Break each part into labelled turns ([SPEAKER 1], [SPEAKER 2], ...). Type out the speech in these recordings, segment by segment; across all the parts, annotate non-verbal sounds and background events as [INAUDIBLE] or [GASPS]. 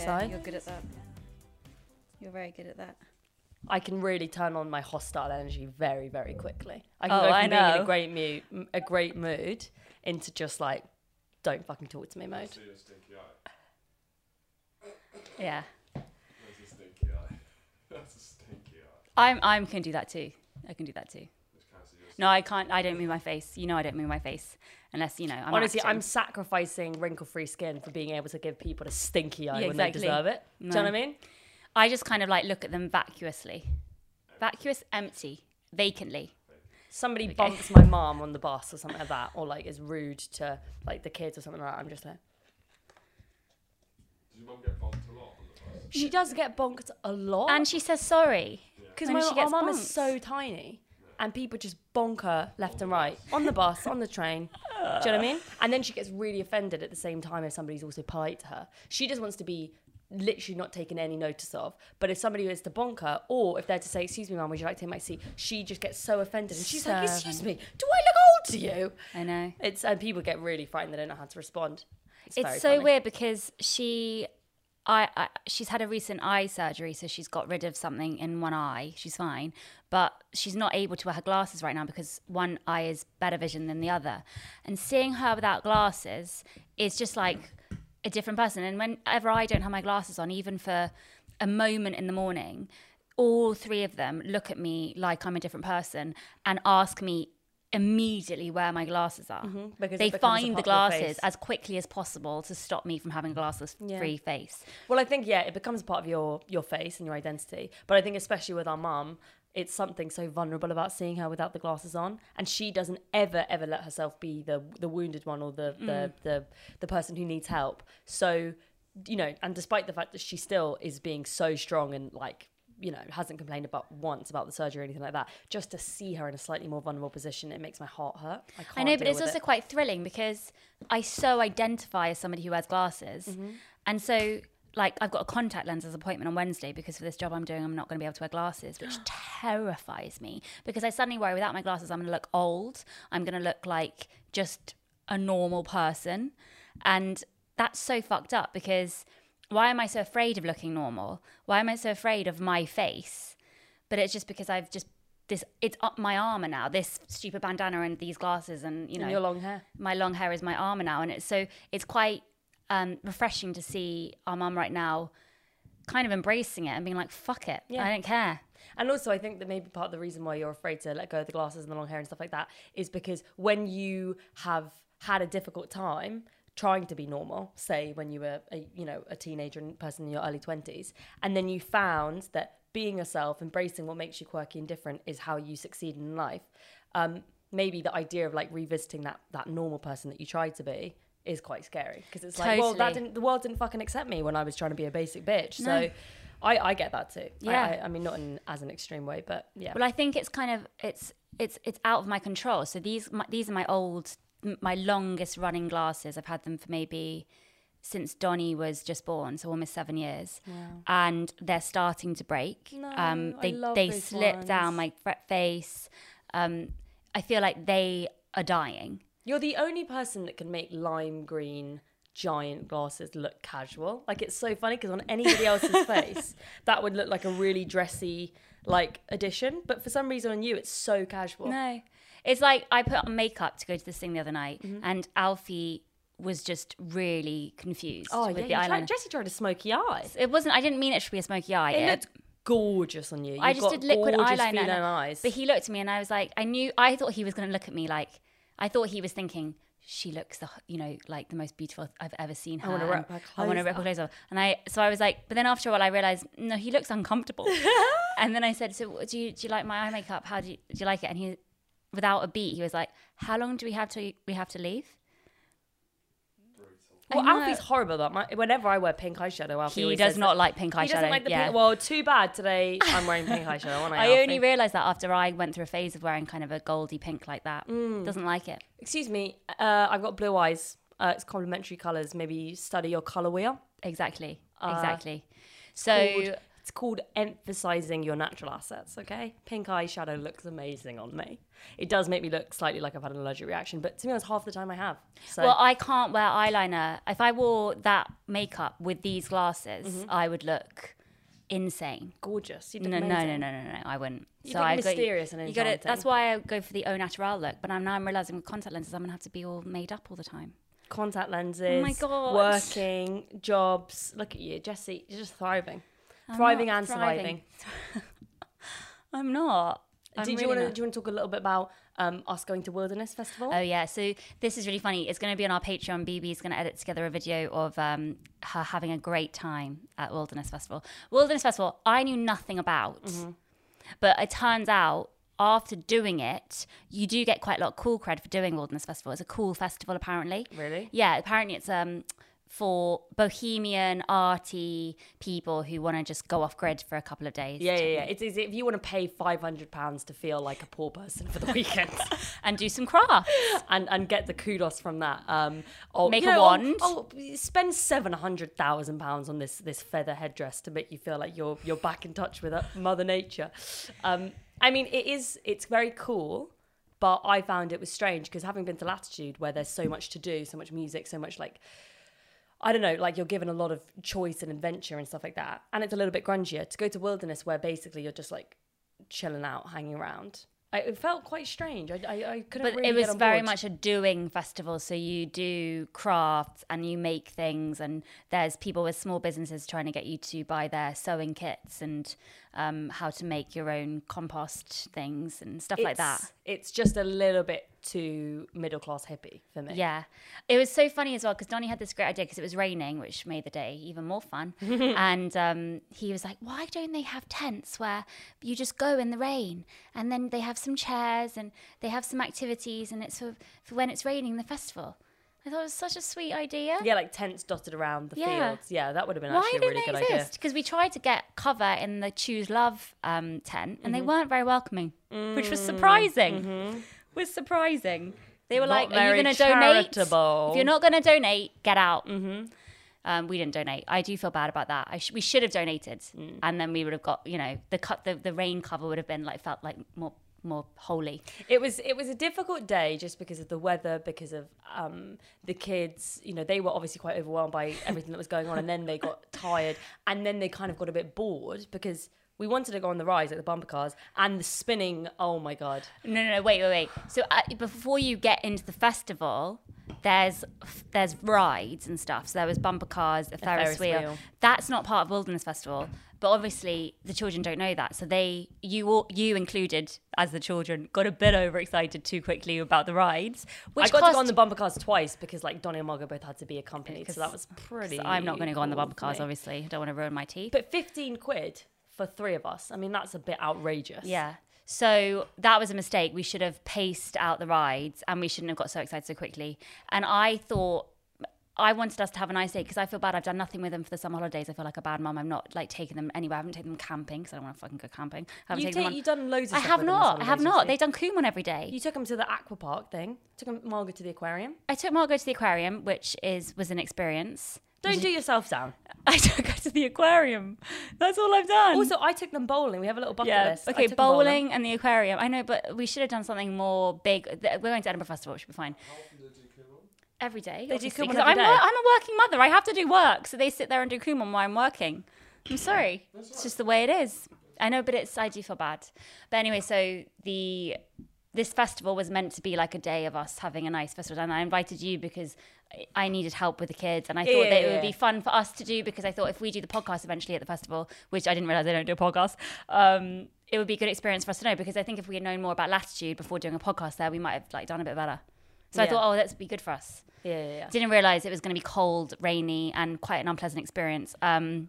[SPEAKER 1] Yeah,
[SPEAKER 2] side.
[SPEAKER 1] you're good at that. You're very good at that.
[SPEAKER 2] I can really turn on my hostile energy very, very quickly. I can
[SPEAKER 1] Oh,
[SPEAKER 2] go from
[SPEAKER 1] I
[SPEAKER 2] being in
[SPEAKER 1] know.
[SPEAKER 2] a great mood, a great mood, into just like, don't fucking talk to me mode.
[SPEAKER 3] See a stinky eye.
[SPEAKER 1] Yeah.
[SPEAKER 3] That's a stinky eye. [LAUGHS] That's a stinky eye.
[SPEAKER 1] I'm I'm can do that too. I can do that too.
[SPEAKER 3] This can't see your
[SPEAKER 1] No, I can't. I don't move my face. You know, I don't move my face unless you know. I'm
[SPEAKER 2] Honestly,
[SPEAKER 1] acting.
[SPEAKER 2] I'm sacrificing wrinkle-free skin for being able to give people a stinky eye
[SPEAKER 1] Yeah,
[SPEAKER 2] when they deserve it. Do you know what I mean?
[SPEAKER 1] I just kind of like look at them vacuously, vacuous, empty, vacantly.
[SPEAKER 2] Somebody bumps my mom on the bus or something like that, or like is rude to like the kids or something like that. I'm just like,
[SPEAKER 3] Does your mum get bumped a lot on the bus?
[SPEAKER 2] she does get bonked a lot.
[SPEAKER 1] And she says sorry.
[SPEAKER 2] Because
[SPEAKER 1] when
[SPEAKER 2] my
[SPEAKER 1] she
[SPEAKER 2] our
[SPEAKER 1] gets
[SPEAKER 2] mum is so tiny, and people just bonk her left and right on the bus, on the train. Do you know what I mean? And then she gets really offended at the same time if somebody's also polite to her. She just wants to be literally not taken any notice of. But if somebody is to bonk her, or if they're to say, "Excuse me, mum, would you like to take my seat?" She just gets so offended, and she's like, "Excuse me, do I look old to you?"
[SPEAKER 1] I know.
[SPEAKER 2] It's and people get really frightened. They don't know how to respond. It's,
[SPEAKER 1] It's so
[SPEAKER 2] funny.
[SPEAKER 1] weird because she, I, I, she's had a recent eye surgery, so she's got rid of something in one eye. She's fine, but she's not able to wear her glasses right now because one eye is better vision than the other. And seeing her without glasses is just like a different person. And whenever I don't have my glasses on, even for a moment in the morning, all three of them look at me like I'm a different person and ask me immediately where my glasses are.
[SPEAKER 2] Mm-hmm. because
[SPEAKER 1] they
[SPEAKER 2] it becomes a
[SPEAKER 1] find the
[SPEAKER 2] part of your
[SPEAKER 1] glasses as quickly as possible to stop me from having a glasses free face.
[SPEAKER 2] Well, I think yeah, it becomes part of your your face and your identity. But I think especially with our mum, it's something so vulnerable about seeing her without the glasses on, and she doesn't ever ever let herself be the the wounded one or the the the, the person who needs help. So you know, and despite the fact that she still is being so strong and like you know hasn't complained about once about the surgery or anything like that just to see her in a slightly more vulnerable position it makes my heart hurt i, can't
[SPEAKER 1] I know, but it's also
[SPEAKER 2] it.
[SPEAKER 1] quite thrilling because I so identify as somebody who wears glasses.
[SPEAKER 2] Mm-hmm.
[SPEAKER 1] And so, like, I've got a contact lenses appointment on Wednesday because for this job I'm doing, I'm not going to be able to wear glasses, which [GASPS] terrifies me because I suddenly worry without my glasses, I'm going to look old. I'm going to look like just a normal person. And that's so fucked up because why am I so afraid of looking normal? Why am I so afraid of my face? But it's just because I've just this it's up my armor now this stupid bandana and these glasses and you know
[SPEAKER 2] and your long hair
[SPEAKER 1] my long hair is my armor now and it's so it's quite um, refreshing to see our mum right now kind of embracing it and being like fuck it
[SPEAKER 2] Yeah.
[SPEAKER 1] i don't care
[SPEAKER 2] And also, I think that maybe part of the reason why you're afraid to let go of the glasses and the long hair and stuff like that is because when you have had a difficult time trying to be normal, say when you were a, you know a teenager and person in your early twenties, and then you found that being yourself, embracing what makes you quirky and different, is how you succeed in life. Um, maybe the idea of like revisiting that that normal person that you tried to be is quite scary because it's like, well, that
[SPEAKER 1] Totally.
[SPEAKER 2] didn't the world didn't fucking accept me when I was trying to be a basic bitch.
[SPEAKER 1] No.
[SPEAKER 2] So. I, I get that too.
[SPEAKER 1] Yeah.
[SPEAKER 2] I, I mean, not in as an extreme way, but yeah.
[SPEAKER 1] well i think it's kind of it's it's it's out of my control so these my, these are my old my longest running glasses i've had them for maybe since Donnie was just born, so almost seven years, and they're starting to break.
[SPEAKER 2] No,
[SPEAKER 1] um, they they slip down my face. Um, I feel like they are dying.
[SPEAKER 2] You're the only person that can make lime green giant glasses look casual. Like it's so funny because on anybody else's [LAUGHS] face, that would look like a really dressy like addition. But for some reason on you, it's so casual.
[SPEAKER 1] No, it's like I put on makeup to go to this thing the other night,
[SPEAKER 2] Mm-hmm.
[SPEAKER 1] and Alfie was just really confused
[SPEAKER 2] Oh
[SPEAKER 1] with
[SPEAKER 2] yeah,
[SPEAKER 1] the
[SPEAKER 2] tried, Jessie tried a smoky eye.
[SPEAKER 1] it wasn't. I didn't mean it to be a smoky eye.
[SPEAKER 2] It
[SPEAKER 1] It-
[SPEAKER 2] looked gorgeous on you. You've
[SPEAKER 1] I just
[SPEAKER 2] got
[SPEAKER 1] did liquid eyeliner, and-
[SPEAKER 2] eyes.
[SPEAKER 1] But he looked at me, and I was like, I knew. I thought he was going to look at me like. I thought he was thinking she looks the you know like the most beautiful I've ever seen her.
[SPEAKER 2] I
[SPEAKER 1] wanna
[SPEAKER 2] rip her clothes.
[SPEAKER 1] I want to rip her clothes off. And I so I was like, but then after a while I realized no, he looks uncomfortable. [LAUGHS] and then I said, so do you do you like my eye makeup? How do you do you like it? And he, without a beat, he was like, how long do we have to we have to leave?
[SPEAKER 2] well, Alfie's horrible. That my, whenever I wear pink eyeshadow, Alfie
[SPEAKER 1] He
[SPEAKER 2] always
[SPEAKER 1] does
[SPEAKER 2] says
[SPEAKER 1] not
[SPEAKER 2] that-
[SPEAKER 1] like pink eyeshadow.
[SPEAKER 2] He doesn't like the
[SPEAKER 1] yeah.
[SPEAKER 2] pink. Well, too bad today. I'm wearing pink eyeshadow. aren't I, [LAUGHS]
[SPEAKER 1] I only realized that after I went through a phase of wearing kind of a goldy pink like that.
[SPEAKER 2] Mm.
[SPEAKER 1] Doesn't like it.
[SPEAKER 2] Excuse me, uh, I've got blue eyes. Uh, it's complementary colours. Maybe study your colour wheel.
[SPEAKER 1] Exactly.
[SPEAKER 2] Uh,
[SPEAKER 1] Exactly. So
[SPEAKER 2] Called It's called emphasizing your natural assets, okay? Pink eyeshadow looks amazing on me. It does make me look slightly like I've had an allergic reaction, but to be honest, half the time I have. So
[SPEAKER 1] Well, I can't wear eyeliner. If I wore that makeup with these glasses,
[SPEAKER 2] Mm-hmm.
[SPEAKER 1] I would look insane.
[SPEAKER 2] gorgeous.
[SPEAKER 1] No, no, no, no, no, no, I wouldn't.
[SPEAKER 2] You
[SPEAKER 1] so I
[SPEAKER 2] mysterious and
[SPEAKER 1] you got
[SPEAKER 2] enchanting.
[SPEAKER 1] That's why I go for the au natural look. But I'm now I'm realizing with contact lenses, I'm gonna have to be all made up all the time.
[SPEAKER 2] Contact lenses.
[SPEAKER 1] Oh my God.
[SPEAKER 2] Working, jobs. Look at you, Jessie. You're just thriving. Thriving and
[SPEAKER 1] thriving.
[SPEAKER 2] surviving. [LAUGHS]
[SPEAKER 1] I'm not. I'm
[SPEAKER 2] Did
[SPEAKER 1] really
[SPEAKER 2] you want to do you want to talk a little bit about um, us going to Wilderness Festival?
[SPEAKER 1] Oh yeah, so this is really funny. It's going to be on our Patreon. BB's going to edit together a video of um, her having a great time at Wilderness Festival. Wilderness Festival, I knew nothing about,
[SPEAKER 2] Mm-hmm.
[SPEAKER 1] but it turns out after doing it, you do get quite a lot of cool cred for doing Wilderness Festival. It's a cool festival, apparently.
[SPEAKER 2] Really?
[SPEAKER 1] Yeah, apparently it's um for bohemian, arty people who want to just go off grid for a couple of days.
[SPEAKER 2] Yeah, yeah, yeah. It's, it's if you want to pay five hundred pounds to feel like a poor person for the [LAUGHS] weekend,
[SPEAKER 1] and do some crafts.
[SPEAKER 2] and and get the kudos from that. Um, oh,
[SPEAKER 1] Make a
[SPEAKER 2] know, oh,
[SPEAKER 1] wand.
[SPEAKER 2] Oh, spend seven hundred thousand pounds on this this feather headdress to make you feel like you're you're back in touch with uh, Mother Nature. Um, I mean, it is it's very cool. But I found it was strange because having been to Latitude, where there's so much to do, so much music, so much like I don't know, like you're given a lot of choice and adventure and stuff like that. And it's a little bit grungier to go to wilderness where basically you're just like chilling out, hanging around. I, it felt quite strange. I, I, I couldn't
[SPEAKER 1] but
[SPEAKER 2] really
[SPEAKER 1] it was very much a doing festival so you do crafts and you make things and there's people with small businesses trying to get you to buy their sewing kits and um, how to make your own compost things and stuff like that.
[SPEAKER 2] It's- It's just a little bit too middle class hippie for me.
[SPEAKER 1] yeah. It was so funny as well because donnie had this great idea because it was raining which made the day even more fun. [LAUGHS] And um, he was like why don't they have tents where you just go in the rain and then they have some chairs and they have some activities and it's for, for when it's raining the festival I thought it was such a sweet idea.
[SPEAKER 2] Yeah, like tents dotted around the
[SPEAKER 1] Yeah.
[SPEAKER 2] fields. Yeah, that would have been
[SPEAKER 1] Why
[SPEAKER 2] actually a
[SPEAKER 1] didn't
[SPEAKER 2] really
[SPEAKER 1] they
[SPEAKER 2] good idea.
[SPEAKER 1] exist? Because we tried to get cover in the Choose Love um, tent, and
[SPEAKER 2] Mm-hmm.
[SPEAKER 1] they weren't very welcoming, which was surprising. Was surprising. They were
[SPEAKER 2] Mm-hmm. Not
[SPEAKER 1] like, "Are you going to donate? If you're not going to donate, get out." Mm-hmm. Um, we didn't donate. I do feel bad about that. I sh- we should have donated,
[SPEAKER 2] Mm.
[SPEAKER 1] and then we would have got you know the cut the, the rain cover would have been like felt like more more holy.
[SPEAKER 2] It was it was a difficult day just because of the weather, because of um, the kids. You know, they were obviously quite overwhelmed by everything that was going on, and then they got [LAUGHS] tired, and then they kind of got a bit bored because we wanted to go on the rides, like the bumper cars, and the spinning. Oh my god!
[SPEAKER 1] No, no, no. Wait, wait, wait. So uh, before you get into the festival, there's there's rides and stuff. So there was bumper cars, a Ferris,
[SPEAKER 2] Ferris
[SPEAKER 1] wheel.
[SPEAKER 2] wheel.
[SPEAKER 1] That's not part of Wilderness Festival. But obviously, the children don't know that, so they, you, all, you included, as the children, got a bit overexcited too quickly about the rides. Which
[SPEAKER 2] I got to go on the bumper cars twice because like Donnie and Margot both had to be accompanied, so that was pretty.
[SPEAKER 1] I'm not going to go on the bumper cars, obviously. I don't want to ruin my teeth.
[SPEAKER 2] But fifteen quid for three of us. I mean, that's a bit outrageous.
[SPEAKER 1] Yeah. So that was a mistake. We should have paced out the rides and we shouldn't have got so excited so quickly. And I thought I wanted us to have a nice day because I feel bad. I've done nothing with them for the summer holidays. I feel like a bad mum. I'm not like taking them anywhere. I haven't taken them camping because I don't want to fucking go camping. I haven't
[SPEAKER 2] You
[SPEAKER 1] taken
[SPEAKER 2] take,
[SPEAKER 1] them
[SPEAKER 2] you've done loads of
[SPEAKER 1] on. I have
[SPEAKER 2] with them
[SPEAKER 1] not. I have not. They've done Kumon every day.
[SPEAKER 2] You took them to the aqua park thing. Took 'em- Margot to the aquarium.
[SPEAKER 1] I took Margot to the aquarium, which is was an experience.
[SPEAKER 2] Don't do yourself down. [LAUGHS]
[SPEAKER 1] I took her to the aquarium. That's all I've done.
[SPEAKER 2] Also, I took them bowling. We have a little bucket
[SPEAKER 1] yeah.
[SPEAKER 2] list.
[SPEAKER 1] Okay,
[SPEAKER 2] took them
[SPEAKER 1] bowling and the aquarium. I know, but we should have done something more big. We're going to Edinburgh Festival, which should be fine. Every day.
[SPEAKER 2] They do
[SPEAKER 1] obviously,
[SPEAKER 2] Kumon
[SPEAKER 1] 'cause
[SPEAKER 2] every
[SPEAKER 1] I'm,
[SPEAKER 2] day.
[SPEAKER 1] I'm a working mother. I have to do work. So they sit there and do Kumon while I'm working. I'm sorry. It's just the way it is. I know, but it's I do feel bad. But anyway, so the this festival was meant to be like a day of us having a nice festival, and I invited you because I- I needed help with the kids, and I thought
[SPEAKER 2] Yeah,
[SPEAKER 1] that it would be fun for us to do because I thought if we do the podcast eventually at the festival, which I didn't realize I don't do a podcast, um, it would be a good experience for us to know because I think if we had known more about Latitude before doing a podcast there, we might have like done a bit better. So I thought, oh, that'd be good for us
[SPEAKER 2] Yeah, yeah, yeah.
[SPEAKER 1] didn't realize it was going to be cold, rainy, and quite an unpleasant experience. Um,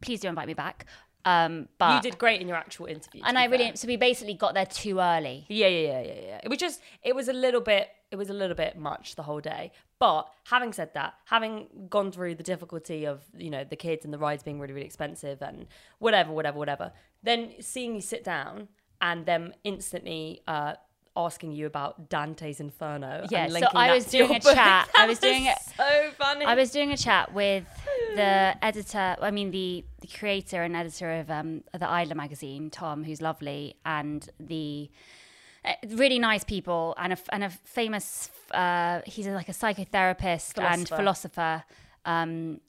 [SPEAKER 1] please do invite me back. Um, but
[SPEAKER 2] You did great in your actual interview.
[SPEAKER 1] and I really
[SPEAKER 2] fair.
[SPEAKER 1] so we basically got there too early.
[SPEAKER 2] Yeah, yeah, yeah, yeah, yeah. It was just, it was a little bit, it was a little bit much the whole day. But having said that, having gone through the difficulty of, you know, the kids and the rides being really, really expensive and whatever, whatever, whatever, then seeing you sit down and them instantly uh, asking you about Dante's Inferno.
[SPEAKER 1] Yeah,
[SPEAKER 2] and
[SPEAKER 1] so I was doing [LAUGHS] a
[SPEAKER 2] book,
[SPEAKER 1] chat. I
[SPEAKER 2] that
[SPEAKER 1] was doing it-
[SPEAKER 2] So funny.
[SPEAKER 1] I was doing a chat with [SIGHS] the editor, I mean the the creator and editor of um, the Idler magazine, Tom, who's lovely, and the uh, really nice people and a, and a famous uh, he's like a psychotherapist and
[SPEAKER 2] Philosopher.
[SPEAKER 1] philosopher um,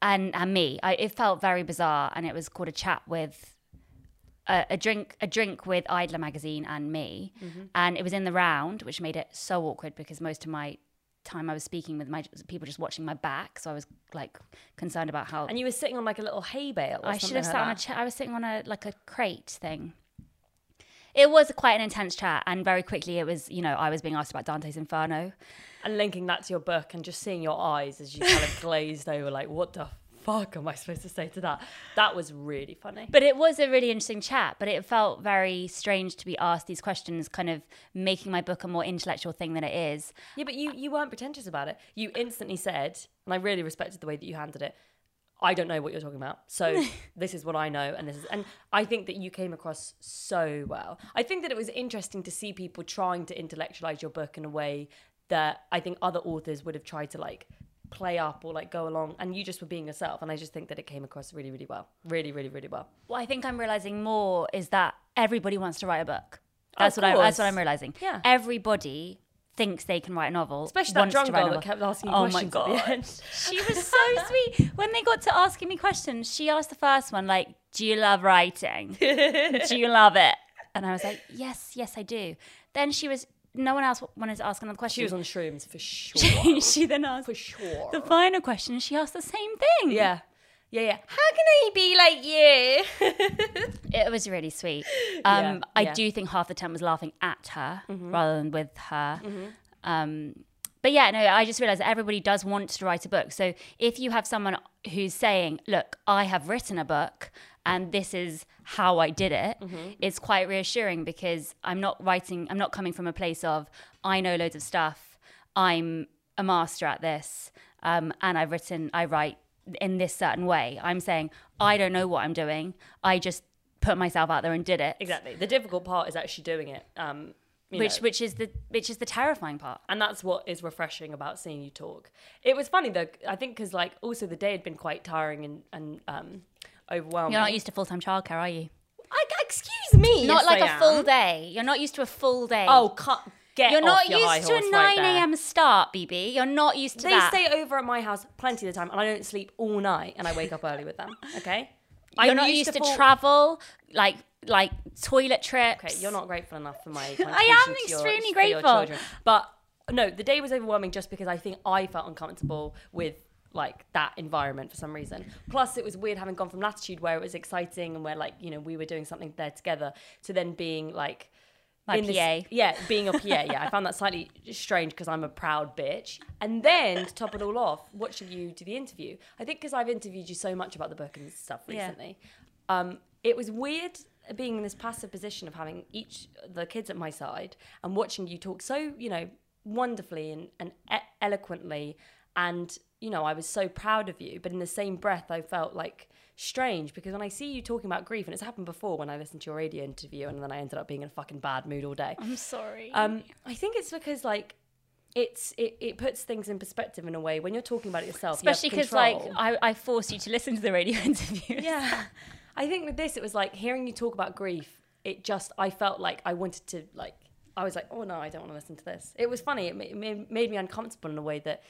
[SPEAKER 1] and and me I, it felt very bizarre and it was called a chat with a, a drink a drink with idler magazine and me mm-hmm. and it was in the round which made it so awkward because most of my time i was speaking with my people just watching my back so i was like concerned about how
[SPEAKER 2] And you were sitting on like a little hay bale. Or
[SPEAKER 1] I should have
[SPEAKER 2] like
[SPEAKER 1] sat on a chair. I was sitting on a like a crate thing. It was quite an intense chat, and very quickly it was. You know, I was being asked about Dante's Inferno.
[SPEAKER 2] and linking that to your book and just seeing your eyes as you kind of [LAUGHS] glazed over, like, what the fuck am I supposed to say to that? That was really funny.
[SPEAKER 1] But it was a really interesting chat. But it felt very strange to be asked these questions, kind of making my book a more intellectual thing than it is.
[SPEAKER 2] Yeah, but you you weren't pretentious about it. You instantly said, and I really respected the way that you handled it. I don't know what you're talking about. So [LAUGHS] this is what I know and this is and I think that you came across so well. I think that it was interesting to see people trying to intellectualize your book in a way that I think other authors would have tried to like play up or like go along and you just were being yourself and I just think that it came across really really well. Really really really well.
[SPEAKER 1] What I think I'm realizing more is that everybody wants to write a book. That's what i that's what i'm realizing.
[SPEAKER 2] Yeah.
[SPEAKER 1] Everybody thinks they can write a novel.
[SPEAKER 2] Especially that drunk
[SPEAKER 1] to write a
[SPEAKER 2] girl that kept asking
[SPEAKER 1] oh my
[SPEAKER 2] questions at the
[SPEAKER 1] god.
[SPEAKER 2] end.
[SPEAKER 1] She was so [LAUGHS] sweet. When they got to asking me questions, she asked the first one, like, Do you love writing? do you [LAUGHS] love it? And I was like, Yes, yes, I do. Then she was, no one else wanted to ask another question.
[SPEAKER 2] She was on shrooms for sure. [LAUGHS]
[SPEAKER 1] she then asked
[SPEAKER 2] for sure.
[SPEAKER 1] the final question. She asked the same thing.
[SPEAKER 2] Yeah. Yeah, yeah. How can I be like you? [LAUGHS]
[SPEAKER 1] It was really sweet. Um,
[SPEAKER 2] Yeah,
[SPEAKER 1] I
[SPEAKER 2] yeah.
[SPEAKER 1] do think half the time was laughing at her
[SPEAKER 2] Mm-hmm.
[SPEAKER 1] rather than with her. Um, but yeah, no, I just realized that everybody does want to write a book. So if you have someone who's saying, "Look, I have written a book." And this is how I did it.
[SPEAKER 2] Mm-hmm.
[SPEAKER 1] It's quite reassuring because I'm not writing, I'm not coming from a place of, I know loads of stuff, I'm a master at this, um, and I've written, I write in this certain way. I'm saying, I don't know what I'm doing. I just put myself out there and did it.
[SPEAKER 2] Exactly. The difficult part is actually doing it. Um,
[SPEAKER 1] Which
[SPEAKER 2] know,
[SPEAKER 1] which is the which is the terrifying part.
[SPEAKER 2] and that's what is refreshing about seeing you talk. It was funny though. I think because like also the day had been quite tiring and and um, overwhelming.
[SPEAKER 1] You're not used to full time childcare, are you?
[SPEAKER 2] I, excuse me.
[SPEAKER 1] Not
[SPEAKER 2] yes,
[SPEAKER 1] like
[SPEAKER 2] I
[SPEAKER 1] a
[SPEAKER 2] am.
[SPEAKER 1] full day. You're not used to a full day.
[SPEAKER 2] Oh, cut. Get
[SPEAKER 1] you're not
[SPEAKER 2] your
[SPEAKER 1] used to a 9
[SPEAKER 2] right
[SPEAKER 1] a.m. start, BB. You're not used to
[SPEAKER 2] They
[SPEAKER 1] that.
[SPEAKER 2] stay over at my house plenty of the time, and I don't sleep all night, and I wake up early with them. [LAUGHS] Okay.
[SPEAKER 1] you're
[SPEAKER 2] I'm
[SPEAKER 1] not used, to,
[SPEAKER 2] full-
[SPEAKER 1] travel, like like toilet trips.
[SPEAKER 2] Okay, you're not grateful enough for my. [LAUGHS]
[SPEAKER 1] I am
[SPEAKER 2] to
[SPEAKER 1] extremely
[SPEAKER 2] your
[SPEAKER 1] grateful.
[SPEAKER 2] But no, the day was overwhelming just because I think I felt uncomfortable with like that environment for some reason. Plus, it was weird having gone from Latitude where it was exciting and where like you know we were doing something there together to then being like.
[SPEAKER 1] My
[SPEAKER 2] in this-
[SPEAKER 1] PA.
[SPEAKER 2] yeah, being a PA, yeah. I found that slightly strange because I'm a proud bitch. And then to top it all off, watching you do the interview, I think because I've interviewed you so much about the book and stuff
[SPEAKER 1] Yeah.
[SPEAKER 2] recently, um, it was weird being in this passive position of having each the kids at my side and watching you talk so you know wonderfully and, and e- eloquently and you know i was so proud of you but in the same breath i felt like strange because when i see you talking about grief and it's happened before when i listened to your radio interview and then i ended up being in a fucking bad mood all day
[SPEAKER 1] I'm sorry.
[SPEAKER 2] um, I think it's because like it's it, it puts things in perspective in a way when you're talking about it yourself.
[SPEAKER 1] Especially because like. I, I forced you to listen to the radio [LAUGHS] interview.
[SPEAKER 2] yeah, I think with this it was like hearing you talk about grief. It just I felt like I wanted to like I was like oh no I don't want to listen to this. It was funny. It ma- ma- made me uncomfortable in a way that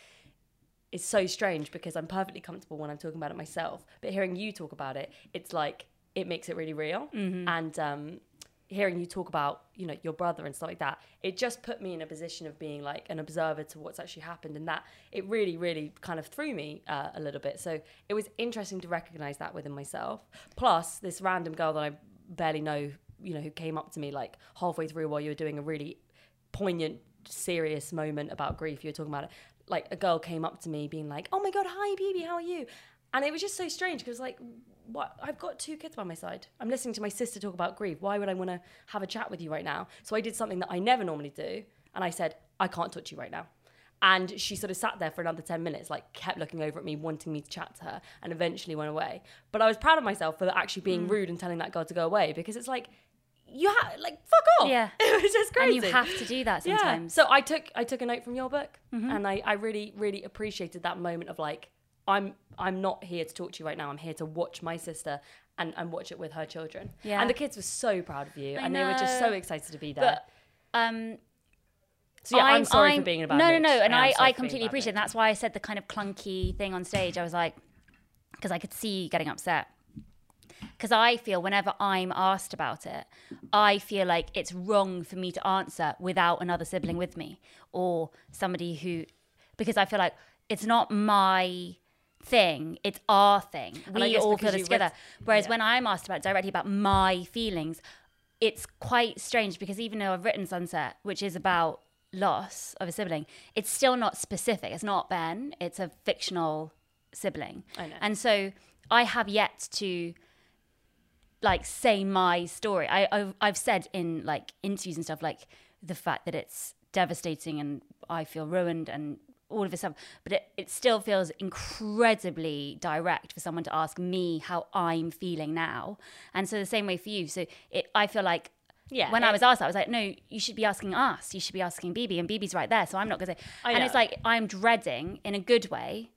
[SPEAKER 2] is so strange because I'm perfectly comfortable when I'm talking about it myself. But hearing you talk about it, it's like it makes it really real. And um, hearing you talk about you know your brother and stuff like that, it just put me in a position of being like an observer to what's actually happened, and that it really, really kind of threw me uh, a little bit. So it was interesting to recognize that within myself. Plus, this random girl that I barely know, you know, who came up to me like halfway through while you were doing a really poignant, serious moment about grief. You were talking about it. Like a girl came up to me being like, "Oh my god, hi, baby, how are you?" And it was just so strange because like, what? I've got two kids by my side. I'm listening to my sister talk about grief. Why would I want to have a chat with you right now? So I did something that I never normally do, and I said, "I can't touch you right now." And she sort of sat there for another 10 minutes, like kept looking over at me, wanting me to chat to her, and eventually went away. But I was proud of myself for actually being mm. rude and telling that girl to go away because it's like, you have, like, fuck off.
[SPEAKER 1] Yeah. [LAUGHS]
[SPEAKER 2] It was just crazy.
[SPEAKER 1] And you have to do that sometimes.
[SPEAKER 2] Yeah. So I took I took a note from your book, and I I really really appreciated that moment of like I'm I'm not here to talk to you right now. I'm here to watch my sister and, and watch it with her children.
[SPEAKER 1] Yeah.
[SPEAKER 2] And the kids were so proud of you,
[SPEAKER 1] I
[SPEAKER 2] and they were just so excited to be there.
[SPEAKER 1] But um,
[SPEAKER 2] so yeah, I'm, sorry for being a bad
[SPEAKER 1] No, no,
[SPEAKER 2] bitch.
[SPEAKER 1] no, and I, I
[SPEAKER 2] a
[SPEAKER 1] completely appreciate. And that's why I said the kind of clunky thing on stage. I was like, because I could see you getting upset. Because I feel whenever I'm asked about it, I feel like it's wrong for me to answer without another sibling with me or somebody who, because I feel like it's not my thing, it's our thing. We all feel this together.
[SPEAKER 2] read-
[SPEAKER 1] Whereas
[SPEAKER 2] yeah.
[SPEAKER 1] when I'm asked about directly about my feelings, it's quite strange because even though I've written Sunset, which is about loss of a sibling, it's still not specific. It's not Ben, it's a fictional sibling.
[SPEAKER 2] I know.
[SPEAKER 1] And so I have yet to like say my story. I I've, I've said in like interviews and stuff like the fact that it's devastating and I feel ruined and all of this stuff, but it, it still feels incredibly direct for someone to ask me how I'm feeling now. And so the same way for you. So it, I feel like
[SPEAKER 2] Yeah,
[SPEAKER 1] when I was asked I was like, no, you should be asking us. You should be asking BB, and BB's right there. So I'm not going to say. And it's like I'm dreading in a good way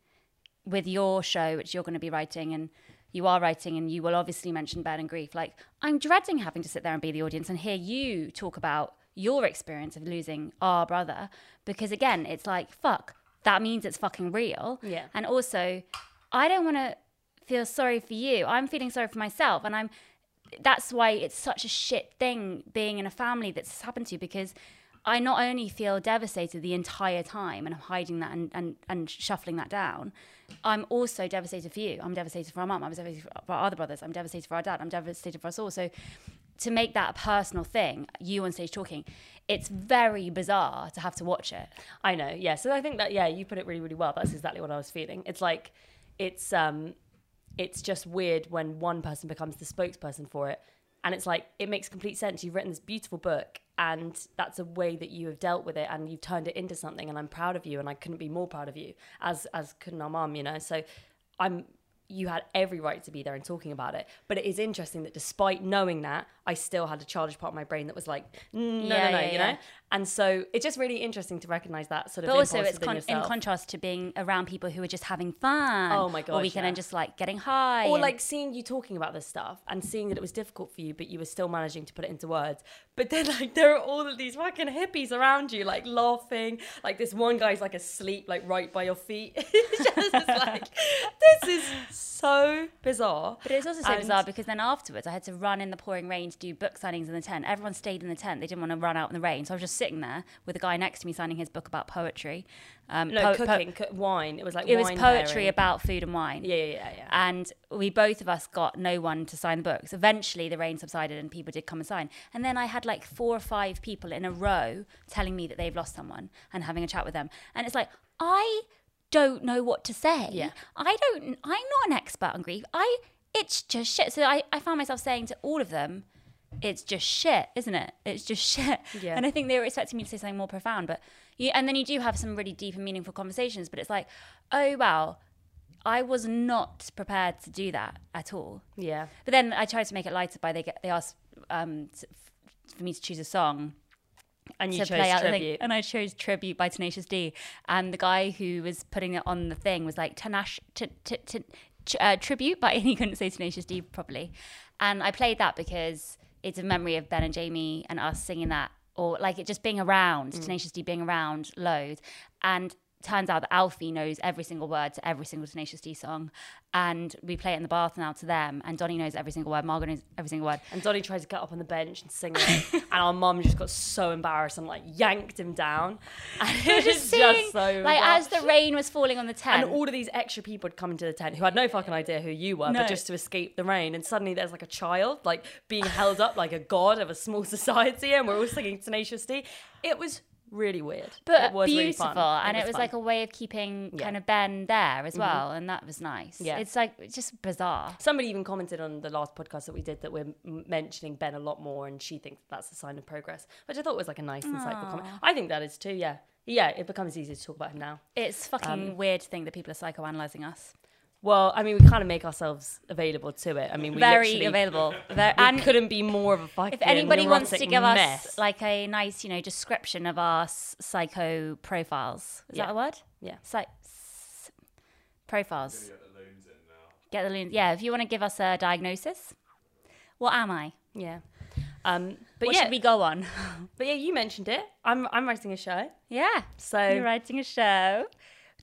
[SPEAKER 1] with your show, which you're going to be writing and you are writing, and you will obviously mention Ben and grief. Like, I'm dreading having to sit there and be the audience and hear you talk about your experience of losing our brother. Because again, it's like, fuck, that means it's fucking real.
[SPEAKER 2] Yeah.
[SPEAKER 1] And also, I don't want to feel sorry for you. I'm feeling sorry for myself. And I'm, that's why it's such a shit thing being in a family that's happened to you because I not only feel devastated the entire time and I'm hiding that and, and, and shuffling that down, I'm also devastated for you. I'm devastated for our mum. I'm devastated for our other brothers. I'm devastated for our dad. I'm devastated for us all. So to make that a personal thing, you on stage talking, it's very bizarre to have to watch it.
[SPEAKER 2] I know, yeah. So I think that yeah, you put it really, really well. That's exactly what I was feeling. It's like it's um it's just weird when one person becomes the spokesperson for it. And it's like it makes complete sense. You've written this beautiful book and that's a way that you have dealt with it and you've turned it into something and I'm proud of you and I couldn't be more proud of you as as couldn't our mum, you know. So I'm you had every right to be there and talking about it. But it is interesting that despite knowing that, I still had a childish part of my brain that was like, "Mm, no,
[SPEAKER 1] Yeah,
[SPEAKER 2] no, no,
[SPEAKER 1] yeah,
[SPEAKER 2] you
[SPEAKER 1] yeah.
[SPEAKER 2] know? And so it's just really interesting to recognize that sort of
[SPEAKER 1] But also, it's con- in contrast to being around people who are just having fun.
[SPEAKER 2] Oh my
[SPEAKER 1] god!
[SPEAKER 2] Or
[SPEAKER 1] weekend
[SPEAKER 2] yeah.
[SPEAKER 1] and just like getting high.
[SPEAKER 2] or
[SPEAKER 1] and-
[SPEAKER 2] like seeing you talking about this stuff and seeing that it was difficult for you, but you were still managing to put it into words. But then, [LAUGHS] like, there are all of these fucking hippies around you, like laughing. Like this one guy's like asleep, like right by your feet. [LAUGHS] it's just [LAUGHS] like this is so bizarre.
[SPEAKER 1] But it's also so
[SPEAKER 2] And-
[SPEAKER 1] bizarre because then afterwards I had to run in the pouring rain do book signings in the tent. Everyone stayed in the tent. They didn't want to run out in the rain. So I was just sitting there with a guy next to me signing his book about poetry. Um,
[SPEAKER 2] No,
[SPEAKER 1] po- po-
[SPEAKER 2] cooking, co- wine. It was like
[SPEAKER 1] it was poetry
[SPEAKER 2] pairing.
[SPEAKER 1] about food and wine.
[SPEAKER 2] Yeah, yeah, yeah, yeah.
[SPEAKER 1] And we both of us got no one to sign the books. Eventually, the rain subsided and people did come and sign. And then I had like four or five people in a row telling me that they've lost someone and having a chat with them. And it's like, I don't know what to say.
[SPEAKER 2] Yeah.
[SPEAKER 1] I don't, I'm not an expert on grief. I, it's just shit. So I, I found myself saying to all of them, it's just shit, isn't it? It's just [LAUGHS] shit.
[SPEAKER 2] Yeah.
[SPEAKER 1] And I think they were expecting me to say something more profound, but you, and then you do have some really deep and meaningful conversations, but it's like, oh wow, I was not prepared to do that at all.
[SPEAKER 2] yeah.
[SPEAKER 1] But then I tried to make it lighter by they get, they asked um, t- f- for me to choose a song
[SPEAKER 2] And you chose
[SPEAKER 1] play out the
[SPEAKER 2] tribute.
[SPEAKER 1] and I chose "Tribute" by Tenacious D. And the guy who was putting it on the thing was like "Tenash t- t- t- t- uh, tribute," but [LAUGHS] he couldn't say Tenacious D properly. And I played that because it's a memory of Ben and Jamie and us singing that, or like it just being around, mm. Tenacious D being around loads. And turns out that Alfie knows every single word to every single Tenacious D song, and we play it in the bath now to them. And Donnie knows every single word, Margot knows every single word.
[SPEAKER 2] And Donnie tries to get up on the bench and sing it, [LAUGHS] and our mum just got so embarrassed and like yanked him down. [LAUGHS] And it was
[SPEAKER 1] Just
[SPEAKER 2] just, so
[SPEAKER 1] like as the rain was falling on the tent.
[SPEAKER 2] and all of these extra people had come into the tent who had no fucking idea who you were,
[SPEAKER 1] No.
[SPEAKER 2] but just to escape the rain. And suddenly there's like a child like being held up like a god of a small [LAUGHS] society, and we're all singing Tenacious D. It was really weird,
[SPEAKER 1] but
[SPEAKER 2] it was really
[SPEAKER 1] beautiful
[SPEAKER 2] fun.
[SPEAKER 1] and it was,
[SPEAKER 2] fun.
[SPEAKER 1] like a way of keeping
[SPEAKER 2] Yeah.
[SPEAKER 1] kind of ben there as well and that was nice
[SPEAKER 2] Yeah.
[SPEAKER 1] it's like it's just bizarre
[SPEAKER 2] Somebody even commented on the last podcast that we did that we're mentioning Ben a lot more, and she thinks that's a sign of progress, which I thought was like a nice, insightful comment. I think that is too. Yeah, yeah. It becomes easier to talk about him now.
[SPEAKER 1] it's fucking
[SPEAKER 2] Um,
[SPEAKER 1] weird to think that people are psychoanalyzing us
[SPEAKER 2] Well, I mean, we kind of make ourselves available to it. I mean, we
[SPEAKER 1] very available [LAUGHS] Very-
[SPEAKER 2] We
[SPEAKER 1] and
[SPEAKER 2] couldn't be more of a fucking
[SPEAKER 1] if anybody wants to give
[SPEAKER 2] mess.
[SPEAKER 1] us like a nice you know description of our s- psycho profiles is
[SPEAKER 2] Yeah.
[SPEAKER 1] that a word
[SPEAKER 2] Yeah.
[SPEAKER 1] Psy- s- profiles.
[SPEAKER 3] Get the loons in now.
[SPEAKER 1] Get the loons. Yeah, if you want to give us a diagnosis, what am I?
[SPEAKER 2] Yeah. Um, but
[SPEAKER 1] what
[SPEAKER 2] yeah,
[SPEAKER 1] should we go on? [LAUGHS]
[SPEAKER 2] but yeah, you mentioned it. I'm I'm writing a show.
[SPEAKER 1] yeah.
[SPEAKER 2] So
[SPEAKER 1] You're writing a show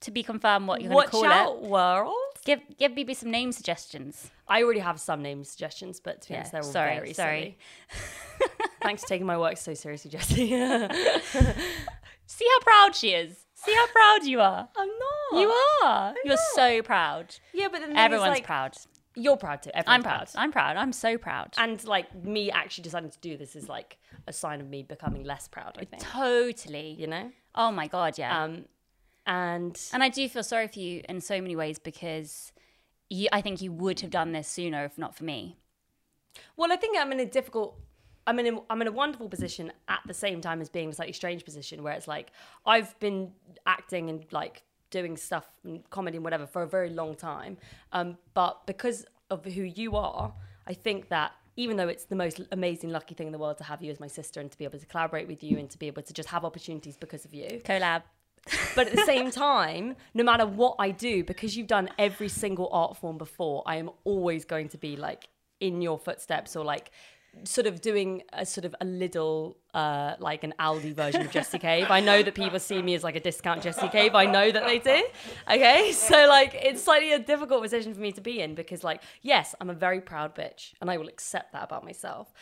[SPEAKER 1] to be confirmed what you're going to
[SPEAKER 2] watch
[SPEAKER 1] call
[SPEAKER 2] out,
[SPEAKER 1] it.
[SPEAKER 2] world.
[SPEAKER 1] Give give BB some name suggestions.
[SPEAKER 2] I already have some name suggestions, but to be
[SPEAKER 1] Yeah,
[SPEAKER 2] honest, they're all
[SPEAKER 1] sorry,
[SPEAKER 2] very
[SPEAKER 1] sorry.
[SPEAKER 2] silly. [LAUGHS] Thanks for taking my work so seriously, Jessie. [LAUGHS]
[SPEAKER 1] See how proud she is. See how proud you are.
[SPEAKER 2] I'm not.
[SPEAKER 1] You are. You're
[SPEAKER 2] not.
[SPEAKER 1] so proud.
[SPEAKER 2] Yeah, but then
[SPEAKER 1] Everyone's
[SPEAKER 2] like,
[SPEAKER 1] proud.
[SPEAKER 2] You're proud too.
[SPEAKER 1] I'm
[SPEAKER 2] Everyone's
[SPEAKER 1] proud. I'm proud. I'm so proud.
[SPEAKER 2] And like me actually deciding to do this is like a sign of me becoming less proud. I think.
[SPEAKER 1] Totally.
[SPEAKER 2] You know.
[SPEAKER 1] Oh my god, yeah.
[SPEAKER 2] Um, and
[SPEAKER 1] and I do feel sorry for you in so many ways because you, I think you would have done this sooner if not for me.
[SPEAKER 2] Well, I think I'm in a difficult. I'm in a, I'm in a wonderful position at the same time as being a slightly strange position where it's like I've been acting and like doing stuff and comedy and whatever for a very long time. Um, but because of who you are, I think that even though it's the most amazing, lucky thing in the world to have you as my sister and to be able to collaborate with you and to be able to just have opportunities because of you,
[SPEAKER 1] Collab.
[SPEAKER 2] But at the same time, no matter what I do, because you've done every single art form before, I am always going to be like in your footsteps or like sort of doing a sort of a little uh like an Aldi version of Jessie Cave. I know that people see me as like a discount Jessie Cave. I know that they do. Okay. So like it's slightly a difficult position for me to be in because like yes, I'm a very proud bitch and I will accept that about myself.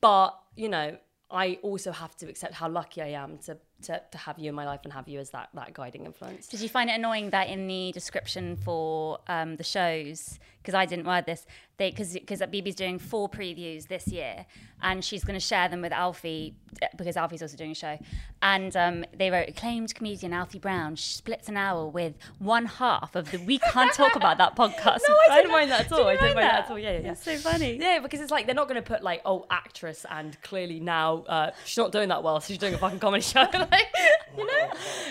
[SPEAKER 2] But, you know, I also have to accept how lucky I am to to, to have you in my life and have you as that that guiding influence.
[SPEAKER 1] Did you find it annoying that in the description for um, the shows, because I didn't word this, they because because BB's doing four previews this year, and she's going to share them with Alfie because Alfie's also doing a show, and um, they wrote acclaimed comedian Alfie Brown splits an hour with one half of the we can't talk about that podcast.
[SPEAKER 2] No, I didn't mind that at all. I
[SPEAKER 1] you
[SPEAKER 2] didn't mind that
[SPEAKER 1] that?
[SPEAKER 2] at all. Yeah, yeah, yeah.
[SPEAKER 1] It's so funny.
[SPEAKER 2] Yeah, because it's like they're not going to put like oh actress and clearly now uh, she's not doing that well, so she's doing a fucking comedy [LAUGHS] show. Like, [LAUGHS] you know?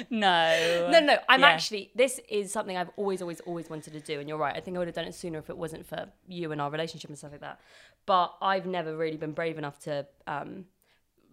[SPEAKER 1] No,
[SPEAKER 2] No, no. I'm
[SPEAKER 1] Yeah.
[SPEAKER 2] actually. This is something I've always, always, always wanted to do. And you're right. I think I would have done it sooner if it wasn't for you and our relationship and stuff like that. But I've never really been brave enough to, um,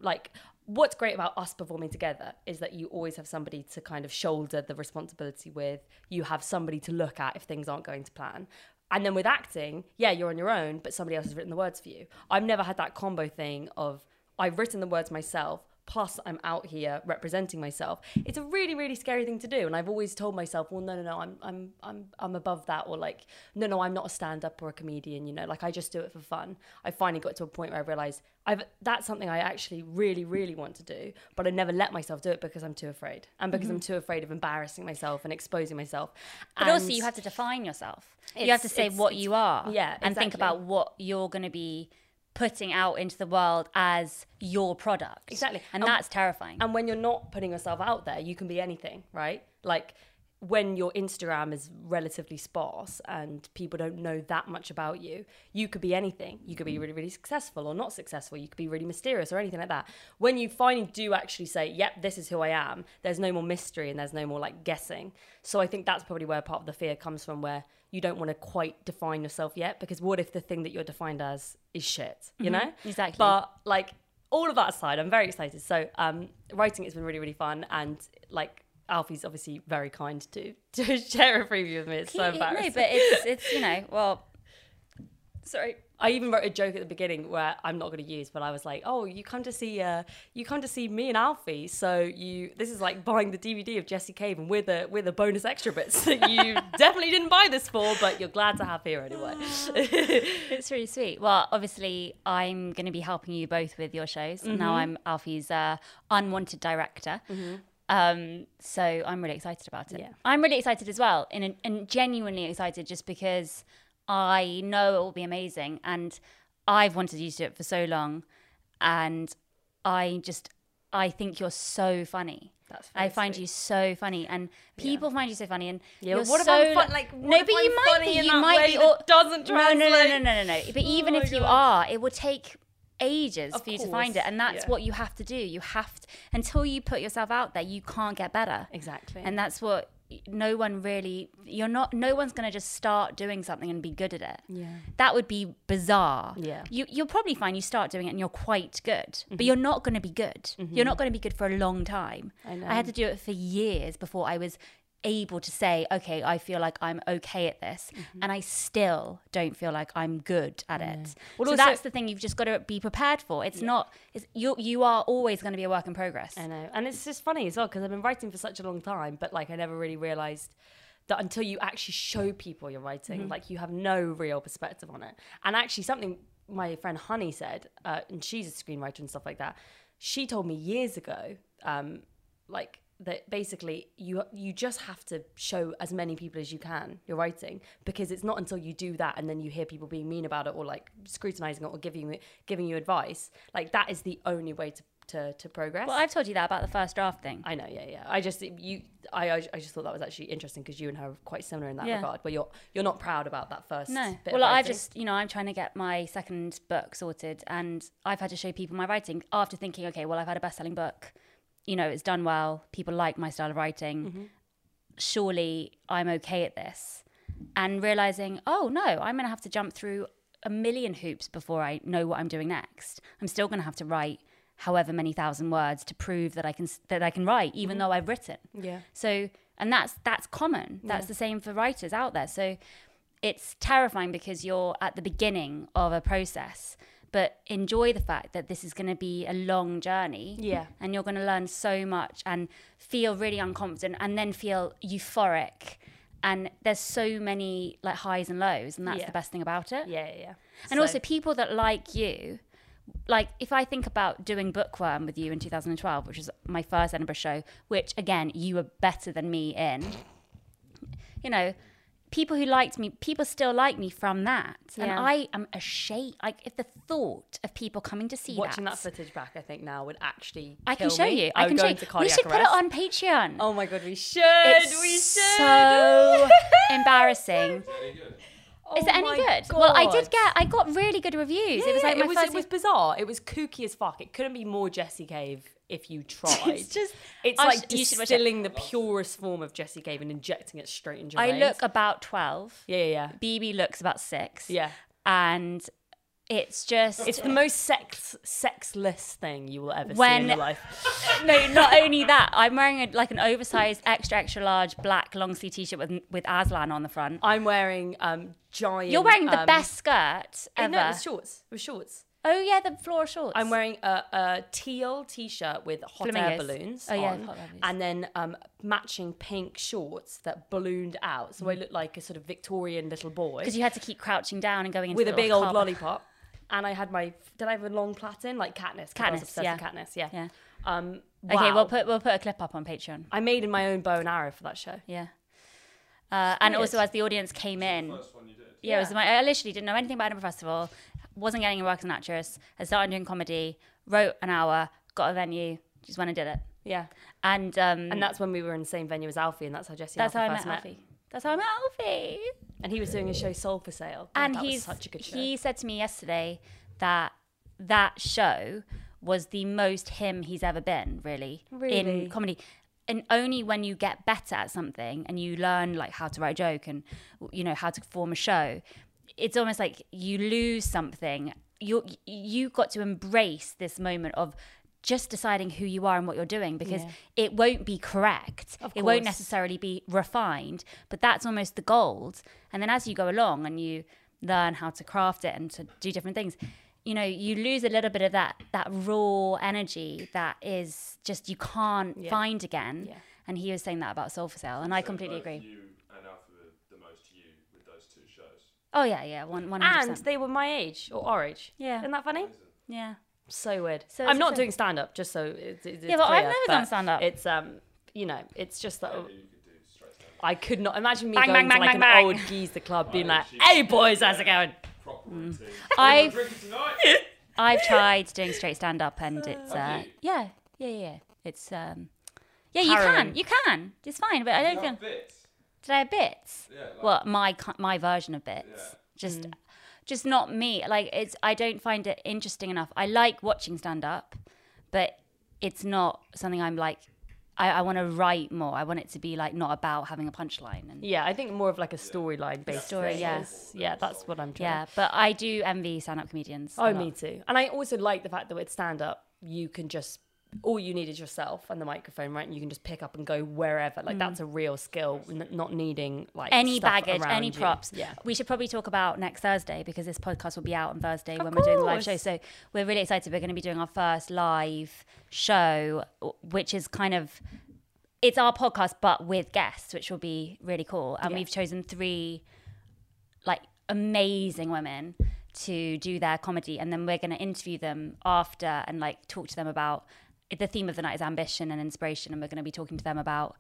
[SPEAKER 2] like. What's great about us performing together is that you always have somebody to kind of shoulder the responsibility with. You have somebody to look at if things aren't going to plan. And then with acting, yeah, you're on your own, but somebody else has written the words for you. I've never had that combo thing of I've written the words myself, plus I'm out here representing myself. It's a really, really scary thing to do. And I've always told myself, well, no, no, no, I'm I'm I'm I'm above that, or like, no, no, I'm not a stand-up or a comedian, you know, like I just do it for fun. I finally got to a point where I realized I've that's something I actually really, really want to do, but I never let myself do it because I'm too afraid. And because I'm mm-hmm. too afraid of embarrassing myself and exposing myself.
[SPEAKER 1] But also, you have to define yourself. You have to say what you are.
[SPEAKER 2] yeah,
[SPEAKER 1] And think about what you're going to be putting out into the world as your product.
[SPEAKER 2] Exactly.
[SPEAKER 1] And
[SPEAKER 2] And-
[SPEAKER 1] that's terrifying.
[SPEAKER 2] And when you're not putting yourself out there, you can be anything, right? Like when your Instagram is relatively sparse and people don't know that much about you, you could be anything. You could be mm. really, really successful or not successful. You could be really mysterious or anything like that. When you finally do actually say, yep, this is who I am, there's no more mystery and there's no more like guessing. So I think that's probably where part of the fear comes from, where you don't want to quite define yourself yet. Because what if the thing that you're defined as is shit, you know?
[SPEAKER 1] exactly.
[SPEAKER 2] But like all of that aside, I'm very excited. So um, writing has been really, really fun, and like Alfie's obviously very kind to to [LAUGHS] share a preview with me. It's so
[SPEAKER 1] no, but it's, it's, you know, well, [LAUGHS] sorry.
[SPEAKER 2] I even wrote a joke at the beginning where I'm not going to use, but I was like, "Oh, you come to see, uh, you come to see me and Alfie, so you this is like buying the DVD of Jessie Cave, and we're the we're the bonus extra bits that you [LAUGHS] definitely didn't buy this for, but you're glad to have here anyway." [LAUGHS]
[SPEAKER 1] It's really sweet. Well, obviously, I'm going to be helping you both with your shows.
[SPEAKER 2] Mm-hmm.
[SPEAKER 1] Now I'm Alfie's uh, unwanted director. Um, so I'm really excited about it.
[SPEAKER 2] Yeah.
[SPEAKER 1] I'm really excited as well, and, and genuinely excited just because I know it will be amazing, and I've wanted you to do it for so long, and I just I think you're so funny.
[SPEAKER 2] That's
[SPEAKER 1] I find
[SPEAKER 2] sweet.
[SPEAKER 1] you so funny, and people find you so funny. And
[SPEAKER 2] Yeah,
[SPEAKER 1] you're
[SPEAKER 2] what if
[SPEAKER 1] so
[SPEAKER 2] I'm fun- like,
[SPEAKER 1] no, but you might be. You might be. Or,
[SPEAKER 2] doesn't
[SPEAKER 1] no, no, no, no, no, no, no. But oh even
[SPEAKER 2] my
[SPEAKER 1] if you
[SPEAKER 2] God.
[SPEAKER 1] are, it will take ages
[SPEAKER 2] Of
[SPEAKER 1] for you to find it, and that's
[SPEAKER 2] yeah.
[SPEAKER 1] what you have to do. You have to until you put yourself out there. You can't get better.
[SPEAKER 2] exactly.
[SPEAKER 1] And that's what no one really. You're not. No one's going to just start doing something and be good at it.
[SPEAKER 2] yeah.
[SPEAKER 1] That would be bizarre.
[SPEAKER 2] Yeah.
[SPEAKER 1] You, you'll probably find you start doing it and you're quite good,
[SPEAKER 2] Mm-hmm.
[SPEAKER 1] but you're not going to be good. You're not going to be good for a long time.
[SPEAKER 2] I know.
[SPEAKER 1] I had to do it for years before I was able to say, okay, I feel like I'm okay at this,
[SPEAKER 2] Mm-hmm.
[SPEAKER 1] and I still don't feel like I'm good at it.
[SPEAKER 2] Well,
[SPEAKER 1] so
[SPEAKER 2] also-
[SPEAKER 1] that's the thing you've just got to be prepared for. It's not. It's, you you are always going to be a work in progress.
[SPEAKER 2] I know, and it's just funny as well because I've been writing for such a long time, but like I never really realized that until you actually show people you're writing, like you have no real perspective on it. And actually, something my friend Honey said, uh, and she's a screenwriter and stuff like that. She told me years ago, um, like that basically you you just have to show as many people as you can you're writing because it's not until you do that and then you hear people being mean about it or like scrutinizing it or giving you giving you advice like that is the only way to to, to progress
[SPEAKER 1] well, I've told you that about the first draft thing.
[SPEAKER 2] I know, yeah, yeah. I just you, I, I just thought that was actually interesting because you and her are quite similar in that
[SPEAKER 1] Yeah.
[SPEAKER 2] regard. Where you're you're not proud about that first.
[SPEAKER 1] No.
[SPEAKER 2] Bit
[SPEAKER 1] Well, I've just, you know, I'm trying to get my second book sorted and I've had to show people my writing after thinking, okay, well, I've had a best selling book. You know, it's done well. People like my style of writing.
[SPEAKER 2] Mm-hmm.
[SPEAKER 1] Surely I'm okay at this. And realizing, oh, no, I'm going to have to jump through a million hoops before I know what I'm doing next. I'm still going to have to write however many thousand words to prove that I can that I can write even though I've written.
[SPEAKER 2] yeah.
[SPEAKER 1] So, and that's that's common. That's
[SPEAKER 2] Yeah.
[SPEAKER 1] the same for writers out there. So, it's terrifying because you're at the beginning of a process, but enjoy the fact that this is going to be a long journey.
[SPEAKER 2] Yeah.
[SPEAKER 1] And you're going to learn so much and feel really unconfident and then feel euphoric. And there's so many like highs and lows, and that's
[SPEAKER 2] Yeah.
[SPEAKER 1] the best thing about it.
[SPEAKER 2] Yeah, yeah, yeah.
[SPEAKER 1] And
[SPEAKER 2] So-
[SPEAKER 1] also people that like you, like if I think about doing Bookworm with you in 2012, which was my first Edinburgh show, which again you were better than me in. You know, people who liked me, people still like me from that, and I am ashamed. Like if the thought of people coming to see
[SPEAKER 2] watching that
[SPEAKER 1] that,
[SPEAKER 2] footage back, I think now would actually.
[SPEAKER 1] I can show
[SPEAKER 2] me.
[SPEAKER 1] you. I
[SPEAKER 2] would
[SPEAKER 1] can show you.
[SPEAKER 2] into
[SPEAKER 1] We
[SPEAKER 2] cardiac
[SPEAKER 1] should put it on Patreon.
[SPEAKER 2] Oh my god, we should.
[SPEAKER 1] it's
[SPEAKER 2] we should.
[SPEAKER 1] so [LAUGHS] embarrassing.
[SPEAKER 3] Good.
[SPEAKER 1] Is it
[SPEAKER 2] Oh
[SPEAKER 1] any good? Well, I did get. I got really good reviews.
[SPEAKER 2] Yeah,
[SPEAKER 1] it was like
[SPEAKER 2] yeah,
[SPEAKER 1] my
[SPEAKER 2] it was,
[SPEAKER 1] first.
[SPEAKER 2] it was bizarre. It was kooky as fuck. It couldn't be more Jessie Cave if you [LAUGHS] tried.
[SPEAKER 1] It's just-
[SPEAKER 2] it's
[SPEAKER 1] I
[SPEAKER 2] like
[SPEAKER 1] sh- you should watch it.
[SPEAKER 2] distilling the purest form of Jessie Cave and injecting it straight into your
[SPEAKER 1] I
[SPEAKER 2] veins.
[SPEAKER 1] look about twelve.
[SPEAKER 2] Yeah, yeah,
[SPEAKER 1] BB looks about six.
[SPEAKER 2] yeah.
[SPEAKER 1] And it's just
[SPEAKER 2] It's the most sex sexless thing you will ever see
[SPEAKER 1] When-
[SPEAKER 2] in your life. [LAUGHS]
[SPEAKER 1] no, not only that, I'm wearing a, like an oversized, extra extra large black long sleeve t-shirt with with Aslan on the front.
[SPEAKER 2] I'm wearing um giant.
[SPEAKER 1] You're wearing the
[SPEAKER 2] um,
[SPEAKER 1] best skirt
[SPEAKER 2] eh,
[SPEAKER 1] ever.
[SPEAKER 2] No, it was shorts. It was shorts.
[SPEAKER 1] oh yeah, the floor shorts.
[SPEAKER 2] I'm wearing a, a teal t-shirt with hot air balloons
[SPEAKER 1] Oh, yeah,
[SPEAKER 2] on,
[SPEAKER 1] hot air balloons.
[SPEAKER 2] and then um, matching pink shorts that ballooned out, so I look like a sort of Victorian little boy
[SPEAKER 1] because you had to keep crouching down and going into
[SPEAKER 2] with a big old lollipop. And I had my did I have a long platin like Katniss? 'cause I was
[SPEAKER 1] Katniss, yeah.
[SPEAKER 2] Katniss, yeah.
[SPEAKER 1] Yeah.
[SPEAKER 2] Um,
[SPEAKER 1] Okay, we'll put we'll put a clip up on Patreon.
[SPEAKER 2] I made in my own bow and arrow for that show.
[SPEAKER 1] Yeah. Uh, and also, as the audience came in,
[SPEAKER 3] First one you did.
[SPEAKER 1] Yeah, it was my, I literally didn't know anything about Edinburgh Festival, wasn't getting any work as an actress, had started doing comedy, wrote an hour, got a venue, just went and did it.
[SPEAKER 2] Yeah,
[SPEAKER 1] And um,
[SPEAKER 2] and that's when we were in the same venue as Alfie, and that's how Jessie.
[SPEAKER 1] that's
[SPEAKER 2] and
[SPEAKER 1] how I
[SPEAKER 2] Alfie
[SPEAKER 1] met
[SPEAKER 2] first
[SPEAKER 1] Alfie. That's how I met Alfie.
[SPEAKER 2] And he was doing a show Soul for Sale,
[SPEAKER 1] And
[SPEAKER 2] that
[SPEAKER 1] he's
[SPEAKER 2] such a good show.
[SPEAKER 1] he said to me yesterday that that show was the most him he's ever been, really,
[SPEAKER 2] Really?
[SPEAKER 1] in comedy. And only when you get better at something and you learn like how to write a joke and you know how to form a show, it's almost like you lose something. You you got to embrace this moment of just deciding who you are and what you're doing because
[SPEAKER 2] Yeah.
[SPEAKER 1] it won't be correct.
[SPEAKER 2] Of
[SPEAKER 1] It won't necessarily be refined, but that's almost the gold. And then as you go along and you learn how to craft it and to do different things, you know, you lose a little bit of that that raw energy that is just you can't
[SPEAKER 2] Yeah.
[SPEAKER 1] find again.
[SPEAKER 2] Yeah.
[SPEAKER 1] And he was saying that about Soul for Sale, and I completely agree.
[SPEAKER 3] You and Alfie were the most you with those two shows.
[SPEAKER 1] Oh yeah, yeah, one one hundred
[SPEAKER 2] and
[SPEAKER 1] percent.
[SPEAKER 2] they were my age or our age.
[SPEAKER 1] Yeah.
[SPEAKER 2] isn't that funny?
[SPEAKER 1] Yeah.
[SPEAKER 2] So weird.
[SPEAKER 1] So
[SPEAKER 2] I'm not
[SPEAKER 1] just
[SPEAKER 2] doing stand up, just so it's, it's
[SPEAKER 1] Yeah, but I've
[SPEAKER 2] clear,
[SPEAKER 1] never done stand-up.
[SPEAKER 2] It's um, you know, it's just that
[SPEAKER 3] Maybe you could do straight stand
[SPEAKER 2] I could not imagine me
[SPEAKER 1] Bang,
[SPEAKER 2] going
[SPEAKER 1] bang,
[SPEAKER 2] to
[SPEAKER 1] bang,
[SPEAKER 2] like
[SPEAKER 1] bang,
[SPEAKER 2] an
[SPEAKER 1] bang.
[SPEAKER 2] old geezer club, being like, "Hey boys, how's it going?" [LAUGHS]
[SPEAKER 3] proper.
[SPEAKER 1] I've-
[SPEAKER 3] I've drinking tonight. [LAUGHS]
[SPEAKER 1] I've tried doing straight stand up, and it's uh, yeah, yeah, yeah. It's um, yeah, you
[SPEAKER 2] Harrowing.
[SPEAKER 1] can, you can. It's fine, but I don't
[SPEAKER 3] You
[SPEAKER 1] feel.
[SPEAKER 3] have bits.
[SPEAKER 1] Did I have bits?
[SPEAKER 3] Yeah. Like,
[SPEAKER 1] Well, my my version of bits,
[SPEAKER 3] Yeah.
[SPEAKER 1] just
[SPEAKER 2] Mm.
[SPEAKER 1] Just not me. Like it's I don't find it interesting enough. I like watching stand up, but it's not something I'm like. I, I want to write more. I want it to be like not about having a punchline and
[SPEAKER 2] Yeah, I think more of like a storyline based
[SPEAKER 1] Story,
[SPEAKER 2] thing
[SPEAKER 1] yeah.
[SPEAKER 2] yeah, that's what I'm trying.
[SPEAKER 1] yeah. But I do envy stand up comedians.
[SPEAKER 2] Oh, me too. And I also like the fact that with stand up, you can just all you need is yourself and the microphone, right? And you can just pick up and go wherever. Like that's a real skill, n- not needing like
[SPEAKER 1] Mm. any baggage, any
[SPEAKER 2] you.
[SPEAKER 1] props.
[SPEAKER 2] Yeah.
[SPEAKER 1] We should probably talk about next Thursday because this podcast will be out on Thursday when we're doing the live show. So we're really excited. We're going to be doing our first live show, which is kind of it's our podcast but with guests, which will be really cool. And
[SPEAKER 2] Yeah.
[SPEAKER 1] we've chosen three like amazing women to do their comedy and then we're going to interview them after and like talk to them about the theme of the night is ambition and inspiration and we're going to be talking to them about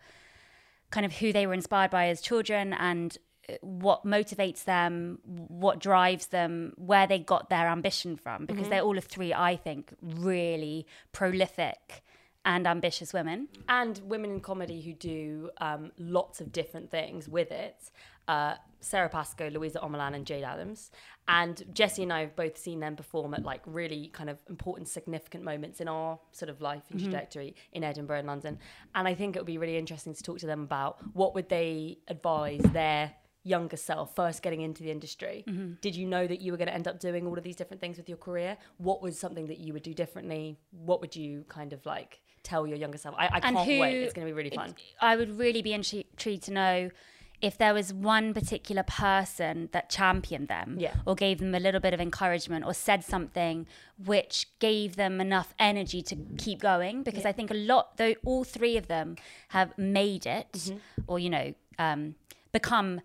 [SPEAKER 1] kind of who they were inspired by as children and uh, what motivates them, what drives them, where they got their ambition from, because they're all of three, I think, really prolific and ambitious women.
[SPEAKER 2] and women in comedy who do um, lots of different things with it. Uh, Sara Pascoe, Luisa Omielan, and Jayde Adams. And Jessie and I have both seen them perform at like really kind of important, significant moments in our sort of life and trajectory in Edinburgh and London. And I think it would be really interesting to talk to them about what would they advise their younger self first getting into the industry. Did you know that you were going to end up doing all of these different things with your career? What was something that you would do differently? What would you kind of like tell your younger self? I, I can't
[SPEAKER 1] who-
[SPEAKER 2] wait. It's going to be really fun.
[SPEAKER 1] I would really be intrigued to know if there was one particular person that championed them
[SPEAKER 2] Yeah.
[SPEAKER 1] or gave them a little bit of encouragement or said something which gave them enough energy to keep going because I think a lot though all three of them have made it
[SPEAKER 2] Mm-hmm.
[SPEAKER 1] or you know um, become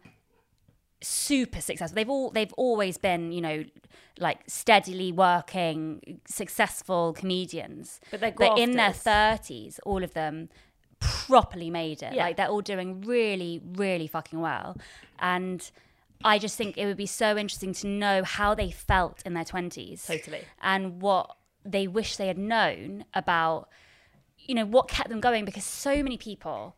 [SPEAKER 1] super successful. They've all they've always been, you know, like steadily working, successful comedians.
[SPEAKER 2] But they're
[SPEAKER 1] but in their thirties, all of them properly made it.
[SPEAKER 2] Yeah.
[SPEAKER 1] Like they're all doing really, really fucking well. And I just think it would be so interesting to know how they felt in their twenties.
[SPEAKER 2] Totally.
[SPEAKER 1] And what they wish they had known about, you know, what kept them going because so many people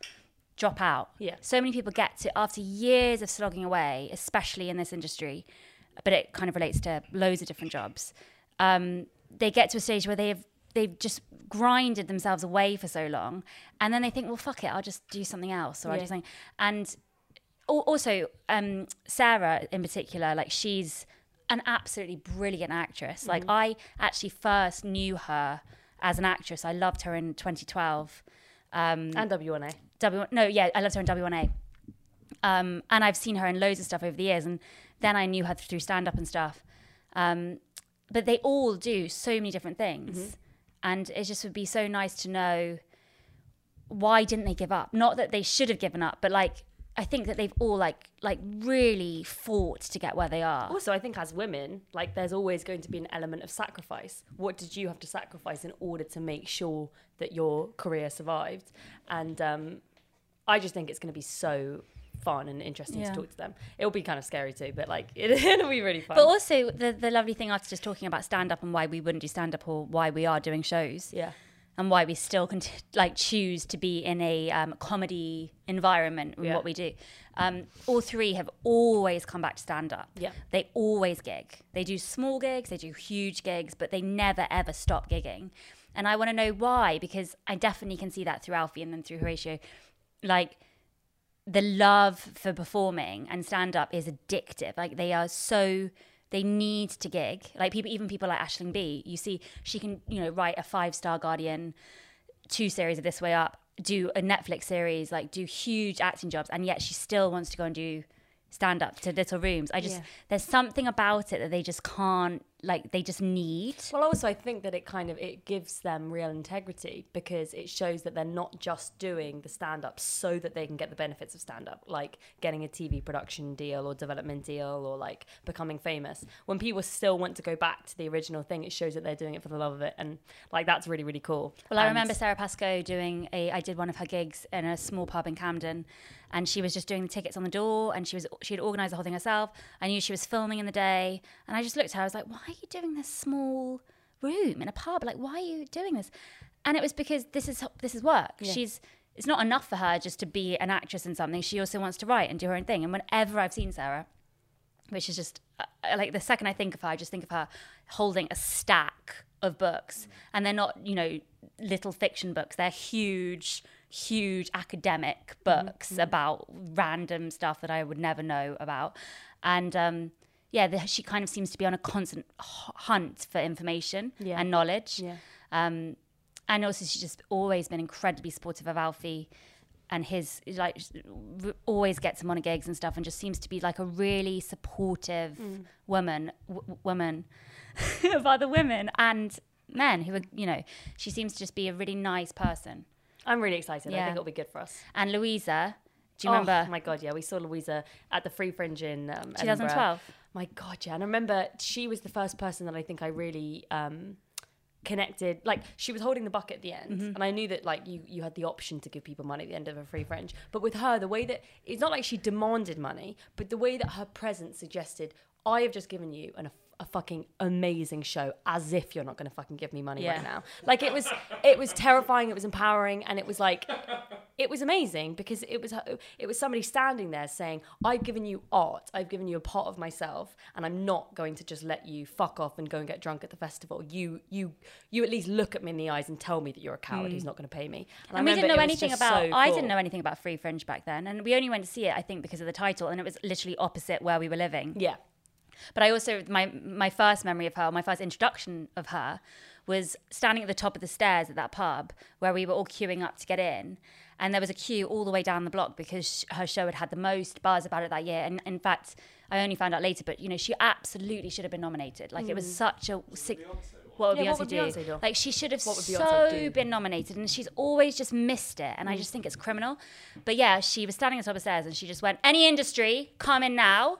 [SPEAKER 1] drop out.
[SPEAKER 2] Yeah.
[SPEAKER 1] So many people get to after years of slogging away, especially in this industry, but it kind of relates to loads of different jobs. Um, they get to a stage where they've they've just grinded themselves away for so long, and then they think, well, fuck it, I'll just do something else, or I'll do something. And also, um, Sara in particular, like she's an absolutely brilliant actress. Like I actually first knew her as an actress. I loved her in 2012. Um,
[SPEAKER 2] and w1a
[SPEAKER 1] W no, yeah, I loved her in W1A. Um, and I've seen her in loads of stuff over the years, and then I knew her through stand up and stuff. Um, but they all do so many different things, and it just would be so nice to know why didn't they give up? Not that they should have given up, but like I think that they've all like like really fought to get where they are.
[SPEAKER 2] also i think as women like there's always going to be an element of sacrifice what did you have to sacrifice in order to make sure that your career survived and um, i just think it's going to be so fun and interesting
[SPEAKER 1] Yeah.
[SPEAKER 2] to talk to them it'll be kind of scary too but like it, [LAUGHS] it'll be really fun
[SPEAKER 1] But also the the lovely thing after just talking about stand up and why we wouldn't do stand up or why we are doing shows.
[SPEAKER 2] yeah
[SPEAKER 1] and why we still cont- like choose to be in a um, comedy environment in
[SPEAKER 2] Yeah.
[SPEAKER 1] what we do. Um, all three have always come back to stand up.
[SPEAKER 2] Yeah.
[SPEAKER 1] They always gig. They do small gigs, they do huge gigs, but they never ever stop gigging. And I want to know why because I definitely can see that through Alfie and then through Horatio. Like the love for performing and stand up is addictive. Like they are so they need to gig. Like people, even people like Aisling Bea, you see, she can you know write a five star Guardian, two series of This Way Up, do a Netflix series, like do huge acting jobs, and yet she still wants to go and do stand up to little rooms. I just
[SPEAKER 2] Yeah.
[SPEAKER 1] there's something about it that they just can't like they just need.
[SPEAKER 2] Well, also, I think that it kind of it gives them real integrity because it shows that they're not just doing the stand up so that they can get the benefits of stand up, like getting a TV production deal or development deal or like becoming famous. When people still want to go back to the original thing, it shows that they're doing it for the love of it, and like that's really really cool.
[SPEAKER 1] Well, I remember Sara Pascoe doing a. I did one of her gigs in a small pub in Camden, and she was just doing the tickets on the door, and she was she had organised the whole thing herself. I knew she was filming in the day, and I just looked at her. I was like, "Why are you doing this small room in a pub? Like, why are you doing this?" And it was because this is this is work. She's it's not enough for her just to be an actress in something. She also wants to write and do her own thing. And whenever I've seen Sara, which is just uh, like the second I think of her, I just think of her holding a stack of books, and they're not you know little fiction books; they're huge, huge academic books about random stuff that I would never know about, and um, yeah, the, she kind of seems to be on a constant hunt for information
[SPEAKER 2] Yeah.
[SPEAKER 1] and knowledge.
[SPEAKER 2] Yeah.
[SPEAKER 1] Um, and also she's just always been incredibly supportive of Alfie and his like always gets him on gigs and stuff and just seems to be like a really supportive
[SPEAKER 2] Mm.
[SPEAKER 1] woman w- woman [LAUGHS] of other women and men who are you know she seems to just be a really nice person
[SPEAKER 2] I'm really excited. I think it'll be good for us.
[SPEAKER 1] and Luisa do you remember
[SPEAKER 2] Oh my god, yeah, we saw Luisa at the Free Fringe in um, Edinburgh.
[SPEAKER 1] 2012
[SPEAKER 2] My god, yeah, and I remember she was the first person that I think I really um, connected. Like she was holding the bucket at the end,
[SPEAKER 1] Mm-hmm.
[SPEAKER 2] and I knew that like you you had the option to give people money at the end of a Free Fringe. But with her, the way that it's not like she demanded money, but the way that her presence suggested, I have just given you an, a fucking amazing show, as if you're not going to fucking give me money
[SPEAKER 1] Yeah.
[SPEAKER 2] right now. Like it was, it was terrifying. It was empowering, and it was like it was amazing because it was it was somebody standing there saying, "I've given you art. I've given you a part of myself, and I'm not going to just let you fuck off and go and get drunk at the festival. You you you at least look at me in the eyes and tell me that you're a coward who's not going to pay me."
[SPEAKER 1] Mm. and we didn't know anything about
[SPEAKER 2] so
[SPEAKER 1] i didn't know anything about free fringe back then and we only went to see it i think because of the title and it was literally opposite where we were living
[SPEAKER 2] Yeah,
[SPEAKER 1] But I also my my first memory of her, my first introduction of her, was standing at the top of the stairs at that pub where we were all queuing up to get in, and there was a queue all the way down the block because her show had had the most buzz about it that year. And in fact, I only found out later, but you know, she absolutely should have been nominated. Like it was mm. such a sick. What would
[SPEAKER 2] Yeah,
[SPEAKER 1] Beyonce
[SPEAKER 2] what would
[SPEAKER 1] do?
[SPEAKER 2] Beyonce do?
[SPEAKER 1] Like she should have so been nominated, and she's always just missed it. And I just think it's criminal. But yeah, she was standing at the top of stairs, and she just went, "Any industry, come in now."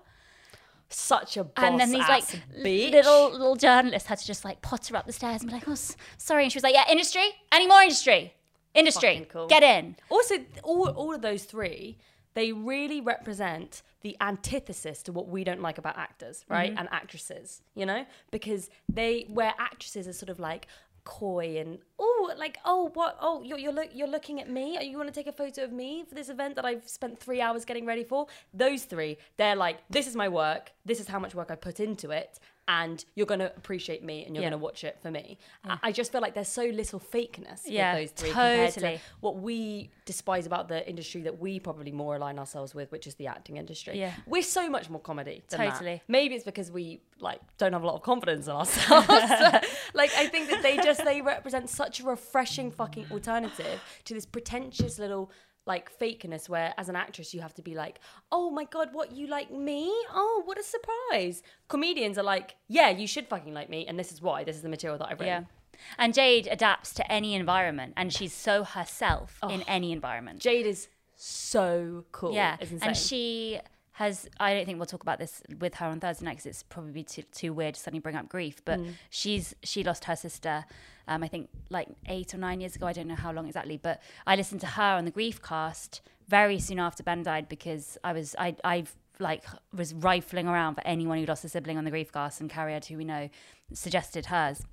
[SPEAKER 2] Such a boss
[SPEAKER 1] and then these like
[SPEAKER 2] bitch.
[SPEAKER 1] little little journalists had to just like potter up the stairs and be like, "Oh, sorry," and she was like, "Yeah, industry, any more industry, industry,
[SPEAKER 2] cool.
[SPEAKER 1] get in."
[SPEAKER 2] Also, all, all of those three, they really represent the antithesis to what we don't like about actors, right? Mm-hmm. And actresses, you know? Because they, where actresses are sort of like coy and, oh, like, oh, what? Oh, you're, you're, look, you're looking at me? You want to take a photo of me for this event that I've spent three hours getting ready for? Those three, they're like, this is my work. This is how much work I put into it. And you're going to appreciate me and you're
[SPEAKER 1] Yeah.
[SPEAKER 2] going to watch it for me. I I just feel like there's so little fakeness
[SPEAKER 1] Yeah,
[SPEAKER 2] with those three compared to
[SPEAKER 1] totally.
[SPEAKER 2] what we despise about the industry that we probably more align ourselves with, which is the acting industry.
[SPEAKER 1] Yeah.
[SPEAKER 2] We're so much more comedy. Than that.
[SPEAKER 1] Totally.
[SPEAKER 2] Maybe it's because we like don't have a lot of confidence in ourselves. [LAUGHS] [LAUGHS] like I think that they just they represent such a refreshing fucking alternative to this pretentious little like fakeness where as an actress you have to be like, oh my god, what you like me? Oh, what a surprise. Comedians are like, yeah, you should fucking like me, and this is why. This is the material that I've written.
[SPEAKER 1] Yeah, and Jayde adapts to any environment, and she's so herself
[SPEAKER 2] Oh.
[SPEAKER 1] in any environment.
[SPEAKER 2] Jayde is so cool.
[SPEAKER 1] yeah, and she has. I don't think we'll talk about this with her on Thursday night because it's probably too, too weird to suddenly bring up grief. But
[SPEAKER 2] Mm.
[SPEAKER 1] she's she lost her sister. Um, I think like eight or nine years ago. I don't know how long exactly, but I listened to her on the grief cast very soon after Ben died because I was I I like was rifling around for anyone who lost a sibling on the grief cast, and Carrie, who we know, suggested hers.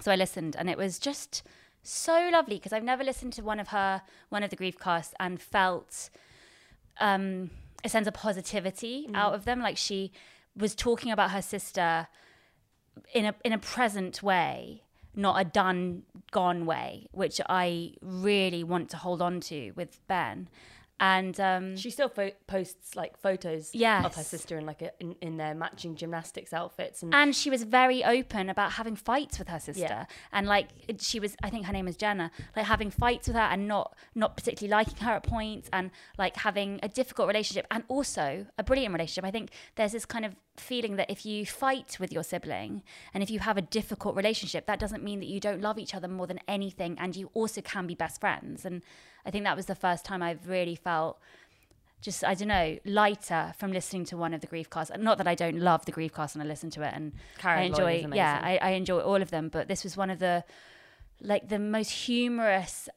[SPEAKER 1] So I listened, and it was just so lovely because I've never listened to one of her one of the grief casts and felt um, a sense of positivity mm. out of them. Like she was talking about her sister in a in a present way, not a done gone way, which I really want to hold on to with Ben. And um,
[SPEAKER 2] She still fo- posts like photos of her sister in like a, in, in their matching gymnastics outfits and
[SPEAKER 1] and she was very open about having fights with her sister.
[SPEAKER 2] Yeah.
[SPEAKER 1] and like she was i think her name is jenna like having fights with her and not not particularly liking her at points and like having a difficult relationship and also a brilliant relationship. I think there's this kind of feeling that if you fight with your sibling and if you have a difficult relationship that doesn't mean that you don't love each other more than anything and you also can be best friends. And i think that was the first time i've really felt just I don't know lighter from listening to one of the grief casts. Not that I don't love the grief cast and I listen to it and
[SPEAKER 2] Karen
[SPEAKER 1] I enjoy. Yeah, I, I enjoy all of them, but this was one of the like the most humorous,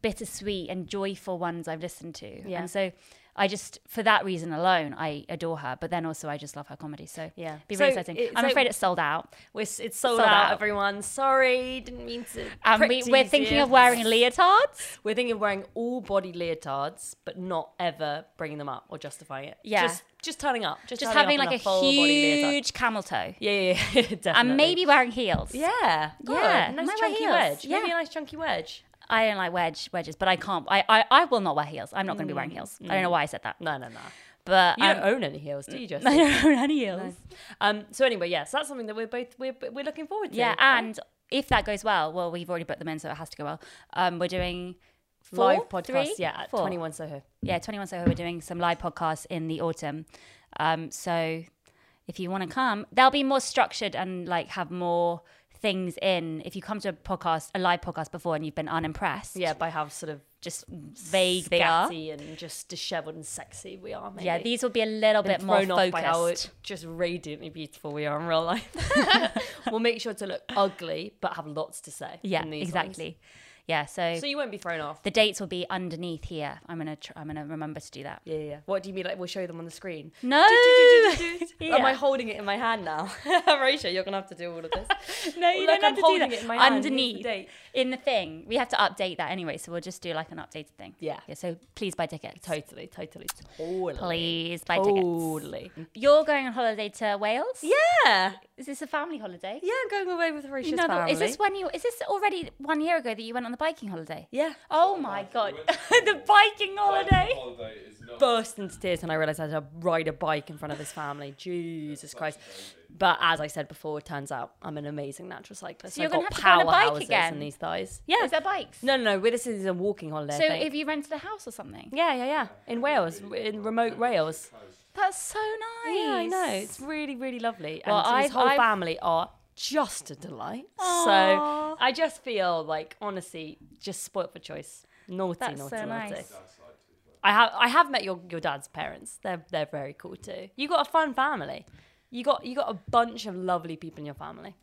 [SPEAKER 1] bittersweet, and joyful ones I've listened to.
[SPEAKER 2] Yeah.
[SPEAKER 1] And so I just for that reason alone I adore her. But then also I just love her comedy. So
[SPEAKER 2] Yeah.
[SPEAKER 1] be
[SPEAKER 2] So
[SPEAKER 1] really exciting.
[SPEAKER 2] it-
[SPEAKER 1] I'm
[SPEAKER 2] so-
[SPEAKER 1] afraid it's sold out.
[SPEAKER 2] we're, it's sold,
[SPEAKER 1] Sold
[SPEAKER 2] out,
[SPEAKER 1] out.
[SPEAKER 2] everyone. Sorry, didn't mean to.
[SPEAKER 1] And we, we're thinking of wearing leotards.
[SPEAKER 2] We're thinking of wearing all body leotards, but not ever bringing them up or justifying it.
[SPEAKER 1] Yeah.
[SPEAKER 2] Just, just turning up. Just,
[SPEAKER 1] Just having
[SPEAKER 2] up
[SPEAKER 1] like a
[SPEAKER 2] leotard.
[SPEAKER 1] huge camel toe.
[SPEAKER 2] Yeah, yeah, yeah. [LAUGHS] Definitely.
[SPEAKER 1] And maybe wearing heels.
[SPEAKER 2] Yeah. God,
[SPEAKER 1] Yeah,
[SPEAKER 2] Nice chunky wedge. Maybe a nice chunky wedge.
[SPEAKER 1] I don't like wedge wedges, but I can't. I, I, I will not wear heels. I'm not going to be wearing heels. I don't know why I said that.
[SPEAKER 2] No, no, no.
[SPEAKER 1] But
[SPEAKER 2] You
[SPEAKER 1] um,
[SPEAKER 2] don't own any heels, do you, Jess? [LAUGHS]
[SPEAKER 1] I don't own any heels.
[SPEAKER 2] Um, so anyway, yes, that's something that we're both we're we're looking forward to.
[SPEAKER 1] Yeah, and if that goes well, well, we've already booked them in, so it has to go well. Um, we're doing four,
[SPEAKER 2] Live podcast,
[SPEAKER 1] three?
[SPEAKER 2] yeah, at
[SPEAKER 1] Four.
[SPEAKER 2] 21 Soho.
[SPEAKER 1] Yeah, 21 Soho, we're doing some live podcasts in the autumn. Um, so if you want to come, they'll be more structured and like have more things in. If you come to a podcast, a live podcast before and you've been unimpressed,
[SPEAKER 2] Yeah, by how sort of
[SPEAKER 1] just vague they are.
[SPEAKER 2] and just dishevelled and sexy we are. Maybe.
[SPEAKER 1] Yeah, these will be a little
[SPEAKER 2] Been
[SPEAKER 1] bit more
[SPEAKER 2] off by how
[SPEAKER 1] focused.
[SPEAKER 2] just radiantly beautiful we are in real life. [LAUGHS] we'll make sure to look ugly, but have lots to say.
[SPEAKER 1] Yeah,
[SPEAKER 2] in these
[SPEAKER 1] exactly. Yeah, so,
[SPEAKER 2] So you won't be thrown off.
[SPEAKER 1] the dates will be underneath here. I'm gonna tr- I'm gonna remember to do that.
[SPEAKER 2] Yeah, yeah. yeah. What do you mean? Like we'll show them on the screen?
[SPEAKER 1] No, [LAUGHS]
[SPEAKER 2] Am I holding it in my hand now? [LAUGHS] Rachel, you're gonna have to do all of this. [LAUGHS]
[SPEAKER 1] no, you
[SPEAKER 2] Look,
[SPEAKER 1] don't have
[SPEAKER 2] I'm
[SPEAKER 1] to do that.
[SPEAKER 2] it in my hand. The
[SPEAKER 1] Underneath
[SPEAKER 2] date.
[SPEAKER 1] in the thing, we have to update that anyway. So we'll just do like an updated thing.
[SPEAKER 2] Yeah.
[SPEAKER 1] Yeah. So please buy tickets.
[SPEAKER 2] Totally, totally, totally.
[SPEAKER 1] Please buy tickets.
[SPEAKER 2] Totally.
[SPEAKER 1] You're going on holiday to Wales.
[SPEAKER 2] Yeah.
[SPEAKER 1] Is this a family holiday?
[SPEAKER 2] Yeah, I'm going away with Horatio's
[SPEAKER 1] No, but
[SPEAKER 2] family.
[SPEAKER 1] is this when you? Is this already one year ago that you went on the biking holiday?
[SPEAKER 2] Yeah.
[SPEAKER 1] Oh my god,
[SPEAKER 3] went- [LAUGHS]
[SPEAKER 1] the biking holiday.
[SPEAKER 3] Holiday is not.
[SPEAKER 2] Burst into tears when I realised I had to ride a bike in front of his family. [LAUGHS] Jesus Christ. But as I said before, it turns out I'm an amazing natural cyclist.
[SPEAKER 1] So you're
[SPEAKER 2] I've
[SPEAKER 1] gonna
[SPEAKER 2] got
[SPEAKER 1] have to go on a bike
[SPEAKER 2] powerhouses
[SPEAKER 1] again?
[SPEAKER 2] in these thighs. Yeah.
[SPEAKER 1] Is there bikes?
[SPEAKER 2] No, no, no. This is a walking holiday.
[SPEAKER 1] So
[SPEAKER 2] I think.
[SPEAKER 1] if you rented a house or something,
[SPEAKER 2] yeah, yeah, yeah. In Wales, in remote Wales.
[SPEAKER 1] that's so nice.
[SPEAKER 2] Yeah, I know. It's really, really lovely.
[SPEAKER 1] Well,
[SPEAKER 2] and his
[SPEAKER 1] I've-
[SPEAKER 2] whole
[SPEAKER 1] I've-
[SPEAKER 2] family are just a delight.
[SPEAKER 1] Aw.
[SPEAKER 2] So I just feel like, honestly, just spoilt for choice. Naughty,
[SPEAKER 1] That's
[SPEAKER 2] naughty,
[SPEAKER 1] so
[SPEAKER 2] naughty.
[SPEAKER 1] nice.
[SPEAKER 2] I have, I have met your, your dad's parents. They're, they're very cool too. You got a fun family. You got, you got a bunch of lovely people in your family.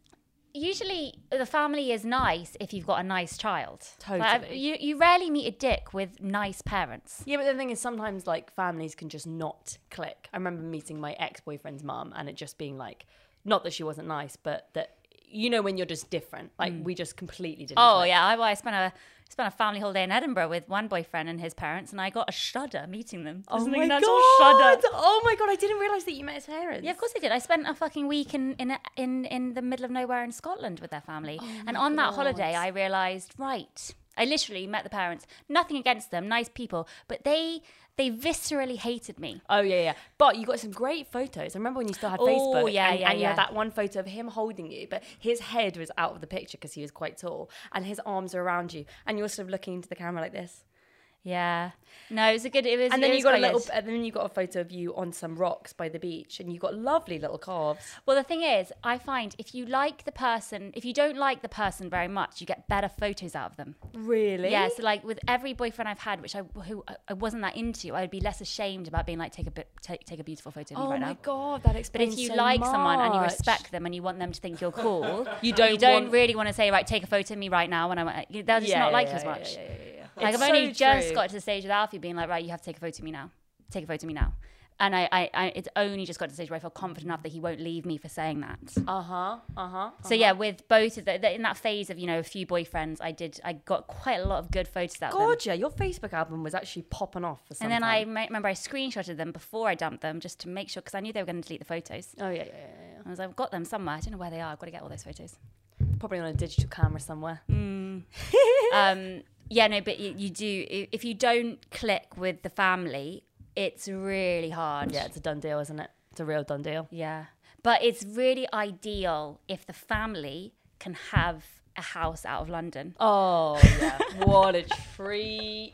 [SPEAKER 1] Usually, the family is nice if you've got a nice child. Like,
[SPEAKER 2] Totally.
[SPEAKER 1] you you rarely meet a dick with nice parents.
[SPEAKER 2] Yeah, but the thing is, sometimes like families can just not click. I remember meeting my ex boyfriend's mum, and it just being like, not that she wasn't nice, but that you know when you're just different. Like mm. we just completely didn't.
[SPEAKER 1] Oh
[SPEAKER 2] click.
[SPEAKER 1] yeah, I, well, I spent a spent a family holiday in Edinburgh with one boyfriend and his parents, and I got a shudder meeting them.
[SPEAKER 2] Oh my god!
[SPEAKER 1] all shudder.
[SPEAKER 2] Oh my god! I didn't realize that you met his parents.
[SPEAKER 1] Yeah, of course I did. I spent a fucking week in in a- in, in the middle of nowhere in Scotland with their family, oh and on that holiday, I realised right. I literally met the parents. Nothing against them, nice people, but they they viscerally hated me.
[SPEAKER 2] Oh yeah, yeah. But you got some great photos. I remember when you still had
[SPEAKER 1] Oh,
[SPEAKER 2] Facebook.
[SPEAKER 1] yeah,
[SPEAKER 2] and,
[SPEAKER 1] yeah,
[SPEAKER 2] and you
[SPEAKER 1] yeah.
[SPEAKER 2] had that one photo of him holding you, but his head was out of the picture because he was quite tall, and his arms are around you, and you're sort of looking into the camera like this.
[SPEAKER 1] Yeah, no, it was a good. It was.
[SPEAKER 2] And then you got a little,
[SPEAKER 1] good.
[SPEAKER 2] and then you got a photo of you on some rocks by the beach, and you got lovely little calves.
[SPEAKER 1] Well, the thing is, I find if you like the person, if you don't like the person very much, you get better photos out of them.
[SPEAKER 2] Really?
[SPEAKER 1] Yeah, so like with every boyfriend I've had, which I who I- I wasn't that into, I would be less ashamed about being like take a bit, take, take a beautiful photo of me
[SPEAKER 2] Oh
[SPEAKER 1] right
[SPEAKER 2] my
[SPEAKER 1] now.
[SPEAKER 2] god, that
[SPEAKER 1] But if you
[SPEAKER 2] so
[SPEAKER 1] like someone and you respect them and you want them to think you're cool, [LAUGHS]
[SPEAKER 2] You don't
[SPEAKER 1] you don't
[SPEAKER 2] want-
[SPEAKER 1] really want to say right, take a photo of me right now when I'm. They'll just
[SPEAKER 2] Yeah,
[SPEAKER 1] not
[SPEAKER 2] yeah,
[SPEAKER 1] like
[SPEAKER 2] yeah,
[SPEAKER 1] you as much. Like I've only
[SPEAKER 2] so
[SPEAKER 1] just
[SPEAKER 2] true.
[SPEAKER 1] got to the stage with Alfie being like, right, you have to take a photo of me now. Take a photo of me now. And I, I, I it's only just got to the stage where I feel confident enough that he won't leave me for saying that.
[SPEAKER 2] Uh huh. Uh huh.
[SPEAKER 1] So yeah, with both of the, the in that phase of you know a few boyfriends, I did I got quite a lot of good photos out
[SPEAKER 2] yeah, your Facebook album was actually popping off for some
[SPEAKER 1] And then I
[SPEAKER 2] time.
[SPEAKER 1] ma- remember I screenshotted them before I dumped them just to make sure because I knew they were going to delete the photos.
[SPEAKER 2] Oh yeah, yeah, yeah, yeah.
[SPEAKER 1] I was like, I've got them somewhere. I don't know where they are. I've got to get all those photos.
[SPEAKER 2] Probably on a digital camera somewhere. [LAUGHS]
[SPEAKER 1] um, yeah, no, but you, you do if you don't click with the family, it's really hard.
[SPEAKER 2] Yeah, it's a done deal, isn't it? It's a real done deal.
[SPEAKER 1] Yeah. But it's really ideal if the family can have a house out of London.
[SPEAKER 2] Oh yeah, [LAUGHS] what a treat!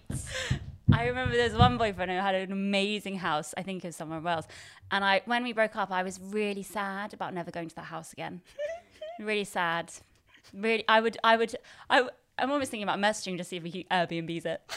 [SPEAKER 1] I remember there's one boyfriend who had an amazing house. I think it was somewhere else. And I, when we broke up, I was really sad about never going to that house again. [LAUGHS] really sad. Really, I would, I would, I, I'm almost thinking about messaging to see if we can Airbnb's it. [LAUGHS]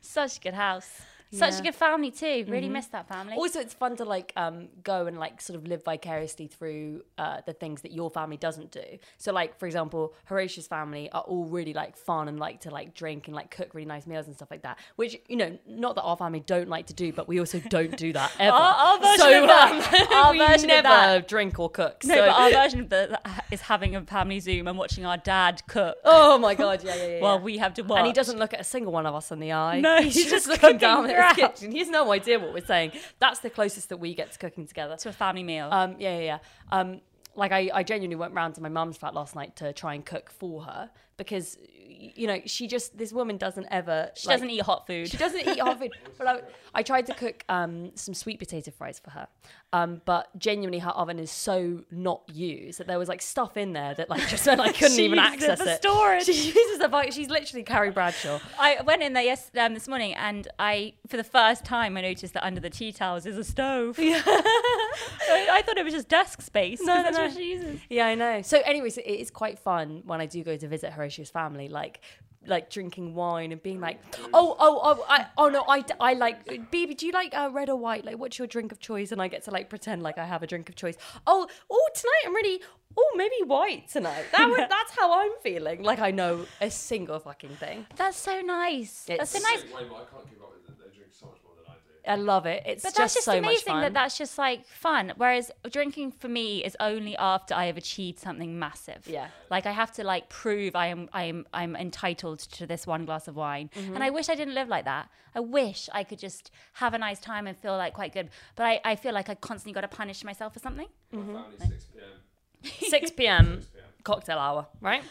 [SPEAKER 1] Such a good house. Such
[SPEAKER 2] Yeah.
[SPEAKER 1] a good family too. Really miss that family.
[SPEAKER 2] Also, it's fun to like um, go and like sort of live vicariously through uh, the things that your family doesn't do. So, like for example, Horatio's family are all really like fun and like to like drink and like cook really nice meals and stuff like that. Which you know, not that our family don't like to do, but we also don't do that [LAUGHS] ever.
[SPEAKER 1] Our- our version
[SPEAKER 2] so
[SPEAKER 1] of that- [LAUGHS] [LAUGHS] our
[SPEAKER 2] we
[SPEAKER 1] version of
[SPEAKER 2] never
[SPEAKER 1] that-
[SPEAKER 2] drink or cook.
[SPEAKER 1] no,
[SPEAKER 2] so,
[SPEAKER 1] but our version of that is having a family Zoom and watching our dad cook
[SPEAKER 2] oh my god, yeah, yeah, yeah.
[SPEAKER 1] while we have to watch.
[SPEAKER 2] And he doesn't look at a single one of us in the eye.
[SPEAKER 1] No,
[SPEAKER 2] he's,
[SPEAKER 1] he's
[SPEAKER 2] just
[SPEAKER 1] just
[SPEAKER 2] looking down at kitchen. He has no idea what we're saying. That's the closest that we get to cooking together.
[SPEAKER 1] to a family meal.
[SPEAKER 2] Um, yeah, yeah, yeah. Um, like I, I genuinely went round to my mum's flat last night to try and cook for her, because you know she just this woman doesn't ever
[SPEAKER 1] She
[SPEAKER 2] like-
[SPEAKER 1] doesn't eat hot food.
[SPEAKER 2] she doesn't eat hot food. [LAUGHS] But I, I tried to cook um, some sweet potato fries for her. Um, but genuinely, her oven is so not used that there was like stuff in there that like just [LAUGHS] meant I couldn't even
[SPEAKER 1] it
[SPEAKER 2] access
[SPEAKER 1] for
[SPEAKER 2] it.
[SPEAKER 1] storage.
[SPEAKER 2] She [LAUGHS] uses the like she's literally Carrie Bradshaw.
[SPEAKER 1] I went in there yes um, this morning, and I, for the first time, I noticed that under the tea towels is a stove. Yeah. I, I thought it was just desk space.
[SPEAKER 2] No, no,
[SPEAKER 1] that's
[SPEAKER 2] no.
[SPEAKER 1] what she uses.
[SPEAKER 2] Yeah, I know. So, anyways, it is quite fun when I do go to visit Horatio's family, like like drinking wine and being like, oh, oh, oh, I, oh no, I, I like, Bibi, do you like uh, red or white? Like, what's your drink of choice? And I get to like pretend like I have a drink of choice. Oh, oh, tonight I'm really, oh, maybe white tonight. That would, that's how I'm feeling. Like I know a single fucking thing.
[SPEAKER 1] That's so nice. that's so
[SPEAKER 2] It's-
[SPEAKER 1] nice.
[SPEAKER 3] I
[SPEAKER 2] love it. It's
[SPEAKER 1] But
[SPEAKER 2] just,
[SPEAKER 1] that's just
[SPEAKER 2] so much
[SPEAKER 1] amazing
[SPEAKER 2] fun.
[SPEAKER 1] that that's just like fun. Whereas drinking for me is only after I have achieved something massive.
[SPEAKER 2] Yeah.
[SPEAKER 1] Like I have to like prove I am I am I'm entitled to this one glass of wine.
[SPEAKER 2] Mm-hmm.
[SPEAKER 1] And I wish I didn't live like that. I wish I could just have a nice time and feel like quite good. But I, I feel like I constantly got to punish myself for something.
[SPEAKER 2] Mm-hmm.
[SPEAKER 3] My 6 p.m. [LAUGHS]
[SPEAKER 2] 6 p.m. cocktail hour, right?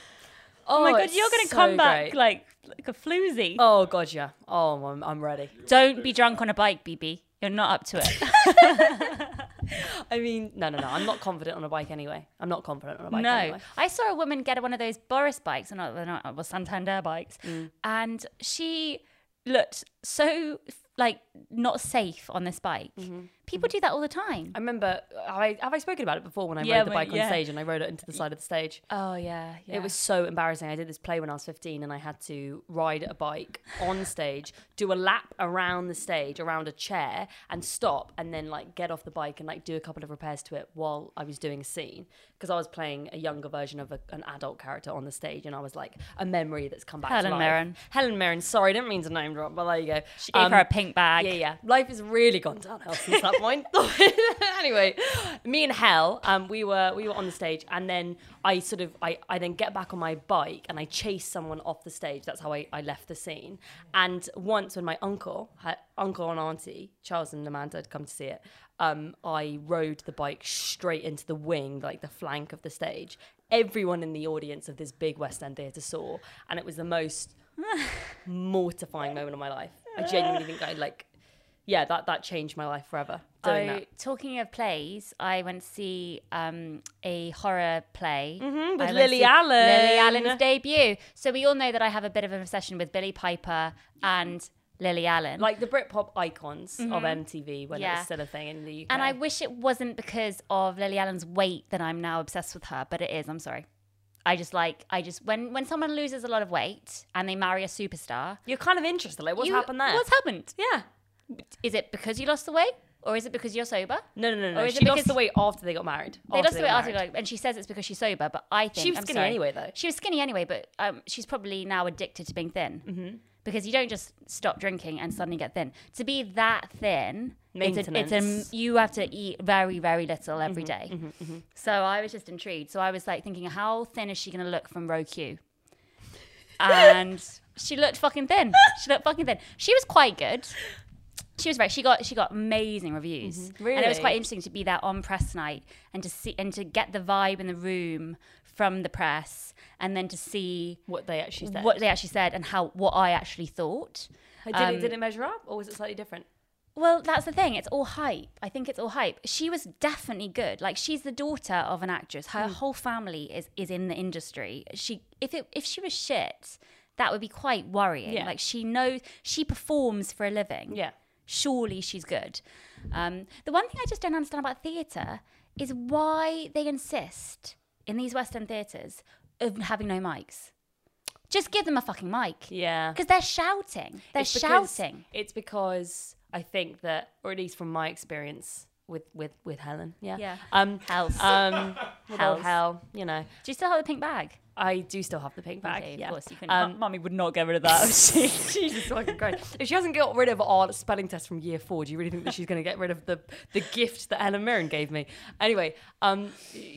[SPEAKER 1] Oh, my god, you're gonna
[SPEAKER 2] so
[SPEAKER 1] come back
[SPEAKER 2] great.
[SPEAKER 1] like like a floozy.
[SPEAKER 2] Oh god, yeah. Oh, I'm, I'm ready.
[SPEAKER 1] Don't be drunk on a bike, BB. You're not up to it. [LAUGHS]
[SPEAKER 2] I mean, no, no, no. I'm not confident on a bike anyway. I'm not confident on a bike
[SPEAKER 1] no,
[SPEAKER 2] anyway.
[SPEAKER 1] I saw a woman get one of those Boris bikes, not, they're not well, Santander bikes,
[SPEAKER 2] Mm.
[SPEAKER 1] and she looked so like not safe on this bike.
[SPEAKER 2] Mm-hmm.
[SPEAKER 1] People do that all the time.
[SPEAKER 2] I remember, have I, have I spoken about it before when I
[SPEAKER 1] Yeah,
[SPEAKER 2] rode the bike on
[SPEAKER 1] yeah.
[SPEAKER 2] stage and I rode it into the side of the stage?
[SPEAKER 1] Oh yeah, yeah.
[SPEAKER 2] It was so embarrassing. I did this play when I was 15 and I had to ride a bike on stage, do a lap around the stage, around a chair, and stop and then like get off the bike and like do a couple of repairs to it while I was doing a scene. Because I was playing a younger version of a, an adult character on the stage and I was like a memory that's come back to
[SPEAKER 1] Helen
[SPEAKER 2] life.
[SPEAKER 1] Mirren.
[SPEAKER 2] Helen Mirren. Sorry, I didn't mean to name drop, but there you go.
[SPEAKER 1] She gave
[SPEAKER 2] Um,
[SPEAKER 1] her a pink bag.
[SPEAKER 2] Yeah, yeah. Life has really gone downhill since that [LAUGHS] point. [LAUGHS] anyway, me and Hell, um, we were we were on the stage, and then I sort of I, I then get back on my bike and I chase someone off the stage. That's how I, I left the scene. And once when my uncle, had, uncle and auntie Charles and Amanda had come to see it, um, I rode the bike straight into the wing, like the flank of the stage. Everyone in the audience of this big West End theatre saw, and it was the most [LAUGHS] mortifying moment of my life. I genuinely think I like, yeah, that that changed my life forever. Doing
[SPEAKER 1] Oh,
[SPEAKER 2] that.
[SPEAKER 1] talking of plays, I went to see um, a horror play
[SPEAKER 2] Mhm, with
[SPEAKER 1] I went to
[SPEAKER 2] Lily Allen.
[SPEAKER 1] Lily Allen's debut. So we all know that I have a bit of an obsession with Billie Piper and Lily Allen.
[SPEAKER 2] Like the Britpop icons of MTV when it
[SPEAKER 1] Yeah.
[SPEAKER 2] was still a thing in the UK.
[SPEAKER 1] and I wish it wasn't because of Lily Allen's weight that I'm now obsessed with her, but it is. I'm sorry. I just like I just when when someone loses a lot of weight and they marry a superstar,
[SPEAKER 2] you're kind of interested. Like, what's
[SPEAKER 1] you-
[SPEAKER 2] happened there?
[SPEAKER 1] What's happened?
[SPEAKER 2] yeah.
[SPEAKER 1] Is it because you lost the weight, or is it because you're sober?
[SPEAKER 2] No, no, no, no.
[SPEAKER 1] Or is it
[SPEAKER 2] She lost
[SPEAKER 1] because-
[SPEAKER 2] the weight after they got married.
[SPEAKER 1] They lost the weight
[SPEAKER 2] got
[SPEAKER 1] after,
[SPEAKER 2] married.
[SPEAKER 1] like, and she says it's because she's sober. But I think
[SPEAKER 2] She was
[SPEAKER 1] I'm
[SPEAKER 2] skinny
[SPEAKER 1] sorry.
[SPEAKER 2] anyway, though.
[SPEAKER 1] She was skinny anyway, but um, she's probably now addicted to being thin. Mm-hmm. Because you don't just stop drinking and suddenly get thin. To be that thin, it's a, it's
[SPEAKER 2] Maintenance.
[SPEAKER 1] a you have to eat very very little every
[SPEAKER 2] Mm-hmm,
[SPEAKER 1] day. So I was just intrigued. So I was like thinking, how thin is she going to look from row Q? [LAUGHS] And she looked fucking thin. She looked fucking thin. She was quite good. She was very. She got she got amazing reviews, and it was
[SPEAKER 2] Mm-hmm.
[SPEAKER 1] Quite interesting to be there on press night and to see and to get the vibe in the room from the press, and then to see
[SPEAKER 2] What they actually said.
[SPEAKER 1] what they actually said and how what I actually thought.
[SPEAKER 2] did,
[SPEAKER 1] um,
[SPEAKER 2] it, did it measure up, or was it slightly different?
[SPEAKER 1] Well, that's the thing. It's all hype. I think it's all hype. She was definitely good. Like she's the daughter of an actress. Her
[SPEAKER 2] Hmm.
[SPEAKER 1] whole family is is in the industry. She if it if she was shit, that would be quite worrying.
[SPEAKER 2] Yeah.
[SPEAKER 1] Like she knows she performs for a living.
[SPEAKER 2] Yeah.
[SPEAKER 1] Surely she's good. Um, the one thing I just don't understand about theatre is why they insist in these Western theatres of having no mics. Just give them a fucking mic.
[SPEAKER 2] Yeah.
[SPEAKER 1] Because they're shouting. They're
[SPEAKER 2] It's
[SPEAKER 1] shouting.
[SPEAKER 2] It's because I think that, or at least from my experience with with with Helen, yeah,
[SPEAKER 1] Yeah.
[SPEAKER 2] um,
[SPEAKER 1] Hells.
[SPEAKER 2] um, [LAUGHS]
[SPEAKER 1] Hells.
[SPEAKER 2] hell, you know,
[SPEAKER 1] Do you still have the pink bag?
[SPEAKER 2] I do still have the pink bag.
[SPEAKER 1] Okay, of
[SPEAKER 2] yeah.
[SPEAKER 1] course you couldn't.
[SPEAKER 2] Um,
[SPEAKER 1] Mummy would not get rid of that.
[SPEAKER 2] Jesus [LAUGHS] fucking Christ. [LAUGHS] If she hasn't got rid of our spelling test from year four, do you really think that she's going to get rid of the the gift that Helen Mirren gave me? Anyway, um,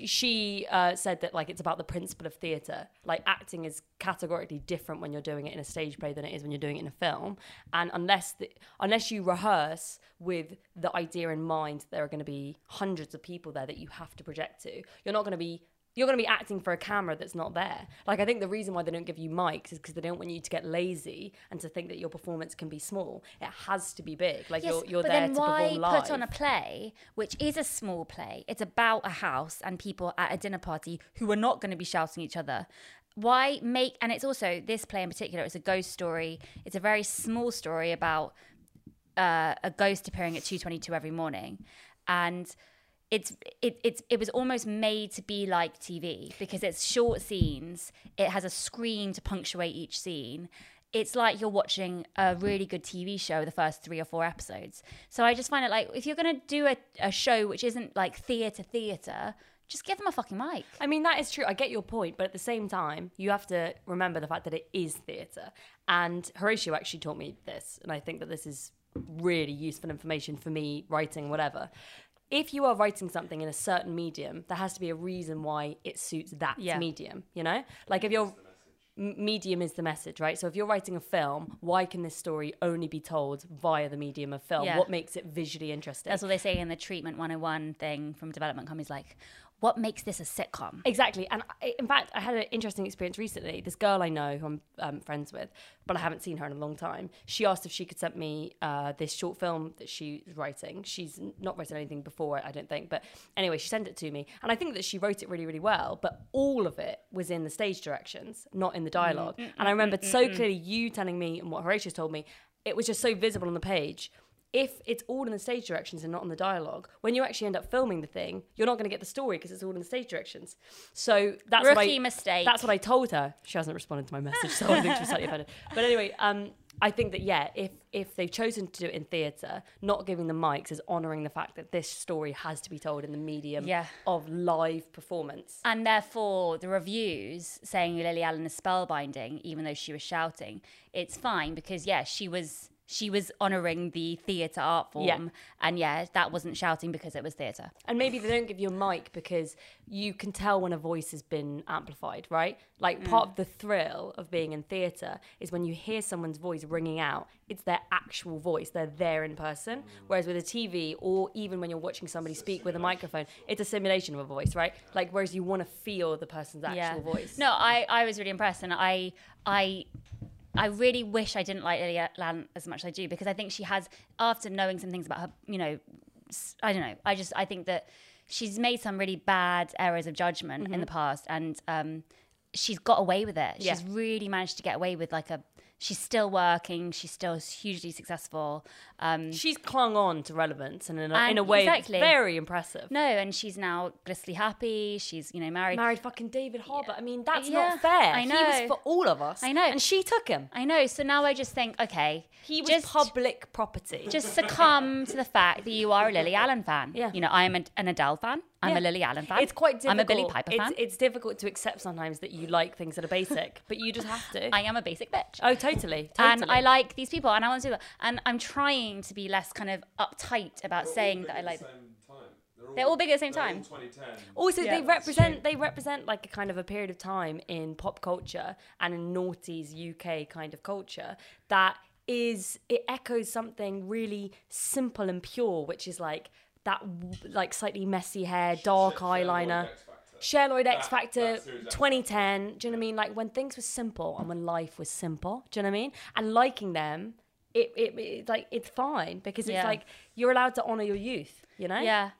[SPEAKER 2] she uh, said that like it's about the principle of theatre. Like acting is categorically different when you're doing it in a stage play than it is when you're doing it in a film. And unless the, unless you rehearse with the idea in mind, that there are going to be hundreds of people there that you have to project to. You're not going to be you're going to be acting for a camera that's not there. Like I think the reason why they don't give you mics is because they don't want you to get lazy and to think that your performance can be small. It has to be big. Like you're you're
[SPEAKER 1] but
[SPEAKER 2] there
[SPEAKER 1] then
[SPEAKER 2] to
[SPEAKER 1] why
[SPEAKER 2] perform live.
[SPEAKER 1] Why put on a play which is a small play? It's about a house and people at a dinner party who are not going to be shouting at each other. Why make and it's also this play in particular. It's a ghost story. It's a very small story about uh, a ghost appearing at two twenty two every morning, and it's it, it's it was almost made to be like TV because it's short scenes. It has a screen to punctuate each scene. It's like you're watching a really good TV show, the first three or four episodes. So I just find it like if you're gonna do a, a show which isn't like theatre theatre, just give them a fucking mic.
[SPEAKER 2] I mean, that is true. I get your point, but at the same time, you have to remember the fact that it is theatre. And Horatio actually taught me this, and I think that this is really useful information for me writing whatever. If you are writing something in a certain medium, there has to be a reason why it suits that
[SPEAKER 1] Yeah.
[SPEAKER 2] medium, you know? Like if you're medium is the message, right? So if you're writing a film, why can this story only be told via the medium of film?
[SPEAKER 1] Yeah.
[SPEAKER 2] What makes it visually interesting?
[SPEAKER 1] That's what they say in the treatment 101 thing from development companies like, what makes this a sitcom?
[SPEAKER 2] Exactly. And I, in fact, I had an interesting experience recently. This girl I know who I'm um, friends with, but I haven't seen her in a long time. She asked if she could send me uh, this short film that she's writing. She's not written anything before, I don't think. But anyway, she sent it to me. And I think that she wrote it really, really well. But all of it was in the stage directions, not in the dialogue. and I remembered so clearly you telling me and what Horatius told me, it was just so visible on the page if it's all in the stage directions and not in the dialogue, when you actually end up filming the thing, you're not going to get the story because it's all in the stage directions. So that's what
[SPEAKER 1] Rookie
[SPEAKER 2] I,
[SPEAKER 1] mistake.
[SPEAKER 2] That's what I told her. She hasn't responded to my message, so I think she's slightly offended. [LAUGHS] But anyway, um, I think that yeah, if if they've chosen to do it in theatre, not giving the mics is honouring the fact that this story has to be told in the medium
[SPEAKER 1] Yeah.
[SPEAKER 2] of live performance.
[SPEAKER 1] And therefore, the reviews saying Lily Allen is spellbinding, even though she was shouting, it's fine because yeah, she was she was honouring the theatre art form,
[SPEAKER 2] Yeah.
[SPEAKER 1] and yeah, that wasn't shouting because it was theatre.
[SPEAKER 2] And maybe they don't give you a mic because you can tell when a voice has been amplified, right? Like mm. part of the thrill of being in theatre is when you hear someone's voice ringing out, it's their actual voice. They're there in person. Whereas with a TV or even when you're watching somebody speak with a microphone, it's a simulation of a voice, right? Like whereas you want to feel the person's actual voice.
[SPEAKER 1] No, I, I was really impressed, and I I I really wish I didn't like Lily Allen as much as I do because I think she has, after knowing some things about her, you know, I don't know. I just I think that she's made some really bad errors of judgment in the past, and um, she's got away with it.
[SPEAKER 2] Yeah.
[SPEAKER 1] She's really managed to get away with like a. She's still working. She's still hugely successful. Um,
[SPEAKER 2] She's clung on to relevance and in a,
[SPEAKER 1] And
[SPEAKER 2] in a way
[SPEAKER 1] exactly.
[SPEAKER 2] that's very impressive.
[SPEAKER 1] no, and she's now blissfully happy. She's you know married.
[SPEAKER 2] Married fucking David Harbour. I mean, that's
[SPEAKER 1] Yeah,
[SPEAKER 2] not fair.
[SPEAKER 1] I know.
[SPEAKER 2] He was for all of us.
[SPEAKER 1] I know.
[SPEAKER 2] And she took him.
[SPEAKER 1] I know. So now I just think, okay,
[SPEAKER 2] He was
[SPEAKER 1] just,
[SPEAKER 2] public property.
[SPEAKER 1] just succumb to the fact that you are a Lily Allen fan.
[SPEAKER 2] Yeah.
[SPEAKER 1] You know, I am an Adele fan. I'm
[SPEAKER 2] Yeah.
[SPEAKER 1] a Lily Allen fan.
[SPEAKER 2] It's quite difficult.
[SPEAKER 1] I'm a Billie Piper
[SPEAKER 2] it's,
[SPEAKER 1] fan.
[SPEAKER 2] It's difficult to accept sometimes that you like things that are basic, but you just have to. [LAUGHS]
[SPEAKER 1] I am a basic bitch.
[SPEAKER 2] oh, totally. totally.
[SPEAKER 1] And I like these people, and I want to do that. And I'm trying to be less kind of uptight about saying that I like.
[SPEAKER 3] At the same time. They're
[SPEAKER 1] They're all big at the same
[SPEAKER 3] they're all
[SPEAKER 1] time.
[SPEAKER 3] 2010.
[SPEAKER 2] Also,
[SPEAKER 1] Yeah.
[SPEAKER 2] they represent they represent like a kind of a period of time in pop culture and in noughties UK kind of culture that is it echoes something really simple and pure, which is like that like slightly messy hair, dark
[SPEAKER 3] Cher
[SPEAKER 2] eyeliner.
[SPEAKER 3] X
[SPEAKER 2] Cher Lloyd X Factor,
[SPEAKER 3] that series
[SPEAKER 2] 2010. Do you know what I mean? Like when things were simple and when life was simple. Do you know what I mean? And liking them, it, it it's like it's fine because it's
[SPEAKER 1] Yeah.
[SPEAKER 2] like you're allowed to honor your youth. You know?
[SPEAKER 1] Yeah.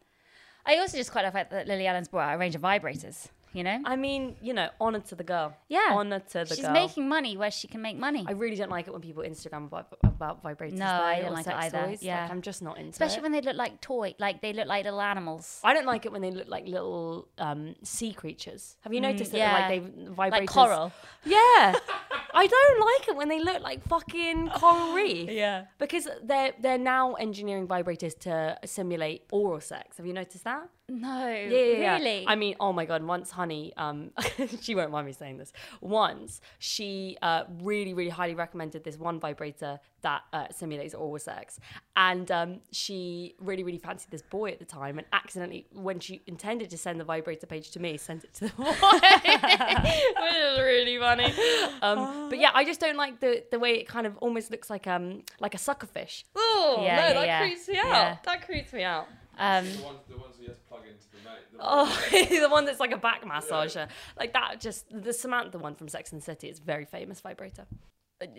[SPEAKER 1] I also just quite like the fact that Lily Allen's brought out a range of vibrators. You know.
[SPEAKER 2] I mean, you know, honor to the girl.
[SPEAKER 1] Yeah.
[SPEAKER 2] honor to the
[SPEAKER 1] She's
[SPEAKER 2] girl.
[SPEAKER 1] She's making money where she can make money.
[SPEAKER 2] I really don't like it when people Instagram about, about vibrators.
[SPEAKER 1] No, I don't like it either.
[SPEAKER 2] Toys.
[SPEAKER 1] Yeah.
[SPEAKER 2] like, I'm just not into it.
[SPEAKER 1] Especially
[SPEAKER 2] it.
[SPEAKER 1] when they look like toy, like they look like little animals.
[SPEAKER 2] I don't like it when they look like little um, sea creatures. Have you noticed that
[SPEAKER 1] Mm, yeah.
[SPEAKER 2] like they vibrators?
[SPEAKER 1] Like coral.
[SPEAKER 2] Yeah, [LAUGHS] I don't like it when they look like fucking coral [GASPS] reef.
[SPEAKER 1] Yeah.
[SPEAKER 2] because they're they're now engineering vibrators to simulate oral sex. Have you noticed that?
[SPEAKER 1] No.
[SPEAKER 2] Yeah, yeah, yeah.
[SPEAKER 1] Really?
[SPEAKER 2] I mean, oh my god! Once, honey, um, [LAUGHS] she won't mind me saying this. Once, she uh, really, really highly recommended this one vibrator that uh, simulates oral sex, and um, she really, really fancied this boy at the time, and accidentally, when she intended to send the vibrator page to me, sent it to the [LAUGHS] boy, [LAUGHS] which is really funny. Um, but yeah, I just don't like the the way it kind of almost looks like um like a suckerfish. Oh
[SPEAKER 1] Yeah,
[SPEAKER 2] no,
[SPEAKER 1] yeah,
[SPEAKER 2] that
[SPEAKER 1] yeah.
[SPEAKER 2] creeps me out.
[SPEAKER 1] Yeah.
[SPEAKER 2] That creeps me out.
[SPEAKER 1] um,
[SPEAKER 3] The ones, the ones you have to plug into the mate. The
[SPEAKER 2] Oh, [LAUGHS] the one that's like a back massager. Like that just the Samantha one from Sex and the City is a very famous vibrator.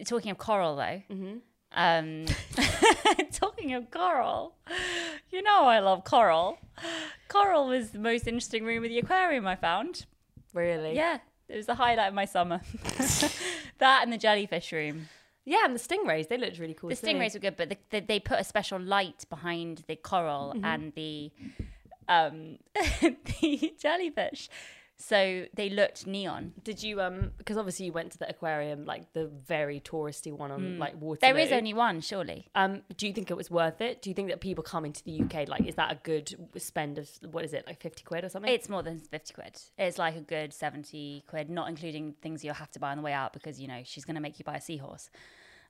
[SPEAKER 1] Talking of coral, though.
[SPEAKER 2] Mm-hmm.
[SPEAKER 1] Um, [LAUGHS] talking of coral, you know I love coral. Coral was the most interesting room of the aquarium I found.
[SPEAKER 2] Really?
[SPEAKER 1] Yeah, it was the highlight of my summer. [LAUGHS] that and the jellyfish room.
[SPEAKER 2] Yeah, and the stingrays, they looked really cool.
[SPEAKER 1] The
[SPEAKER 2] too.
[SPEAKER 1] stingrays were good, but the, the, they put a special light behind the coral
[SPEAKER 2] Mm-hmm.
[SPEAKER 1] and the um, [LAUGHS] the jellyfish, so they looked neon.
[SPEAKER 2] Did you um because obviously you went to the aquarium, like the very touristy one on like Waterloo.
[SPEAKER 1] Mm. There is only one, surely.
[SPEAKER 2] um do you think it was worth it? Do you think that people coming to the UK like is that a good spend of what is it, like fifty quid or something?
[SPEAKER 1] It's more than 50 quid. It's like a good 70 quid, not including things you'll have to buy on the way out because, you know, she's going to make you buy a seahorse.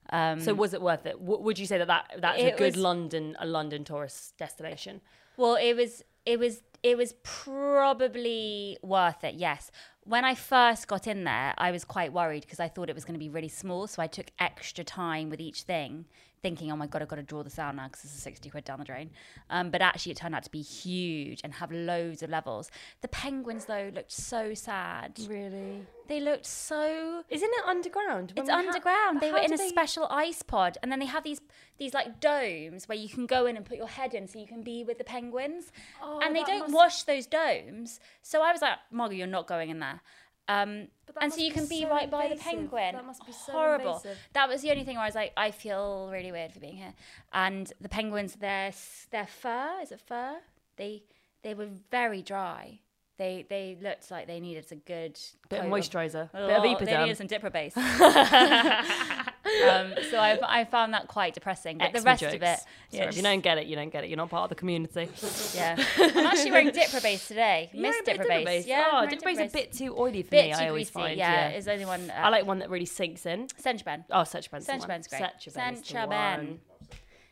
[SPEAKER 1] Um,
[SPEAKER 2] so was it worth it? W- would you say that, that that's a good
[SPEAKER 1] was-
[SPEAKER 2] London a London tourist destination?
[SPEAKER 1] well, it was, it was, it was probably worth it, yes. When I first got in there, I was quite worried because I thought it was going to be really small. So I took extra time with each thing, thinking, oh my God, I've got to draw this out now because this is 60 quid down the drain. Um, but actually, it turned out to be huge and have loads of levels. The penguins, though, looked so sad.
[SPEAKER 2] Really?
[SPEAKER 1] They looked so
[SPEAKER 2] Isn't it underground?
[SPEAKER 1] It's
[SPEAKER 2] When ha-
[SPEAKER 1] underground. they were in a
[SPEAKER 2] they-
[SPEAKER 1] special ice pod, and then they have these these like domes where you can go in and put your head in, so you can be with the penguins.
[SPEAKER 2] Oh,
[SPEAKER 1] and they don't
[SPEAKER 2] must-
[SPEAKER 1] wash those domes, so I was like, Margot, you're not going in there. Um, and so you can be
[SPEAKER 2] so
[SPEAKER 1] right by the penguin.
[SPEAKER 2] That must be so
[SPEAKER 1] horrible.
[SPEAKER 2] invasive.
[SPEAKER 1] That was the only thing where I was like, I feel really weird for being here. And the penguins, their their fur is it fur? They they were very dry. They they looked like they needed a good
[SPEAKER 2] bit of moisturizer,
[SPEAKER 1] a
[SPEAKER 2] bit of
[SPEAKER 1] lot- They
[SPEAKER 2] Epaderm.
[SPEAKER 1] needed some Diprobase. [LAUGHS] [LAUGHS] um, so I, I found that quite depressing. But the rest of it, yeah,
[SPEAKER 2] if you don't get it, you don't get it. You're not part of the community.
[SPEAKER 1] yeah. [LAUGHS] I'm actually wearing Diprobase today.
[SPEAKER 2] You're
[SPEAKER 1] Miss
[SPEAKER 2] bit
[SPEAKER 1] Diprobase. Yeah,
[SPEAKER 2] oh,
[SPEAKER 1] I'm wearing
[SPEAKER 2] Diprobase's a bit too oily for
[SPEAKER 1] bit
[SPEAKER 2] me.
[SPEAKER 1] too
[SPEAKER 2] I always
[SPEAKER 1] greasy.
[SPEAKER 2] find.
[SPEAKER 1] yeah,
[SPEAKER 2] Yeah,
[SPEAKER 1] is the only one. Uh,
[SPEAKER 2] I like one that really sinks in.
[SPEAKER 1] Senchben.
[SPEAKER 2] Oh, Cetraben's the one.
[SPEAKER 1] Cetraben's great.
[SPEAKER 2] Cetraben's the
[SPEAKER 1] Cetraben.
[SPEAKER 2] one.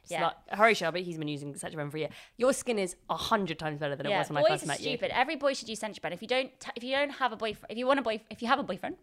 [SPEAKER 2] It's
[SPEAKER 1] Yeah.
[SPEAKER 2] like Hari he's been using Cetraben for a year. Your skin is a hundred times better than it was when I
[SPEAKER 1] boys
[SPEAKER 2] first
[SPEAKER 1] are
[SPEAKER 2] met
[SPEAKER 1] stupid. Every boy should use Senchben. If you don't, t- if you don't have a boyfriend, if you want a boy, if you have a boyfriend,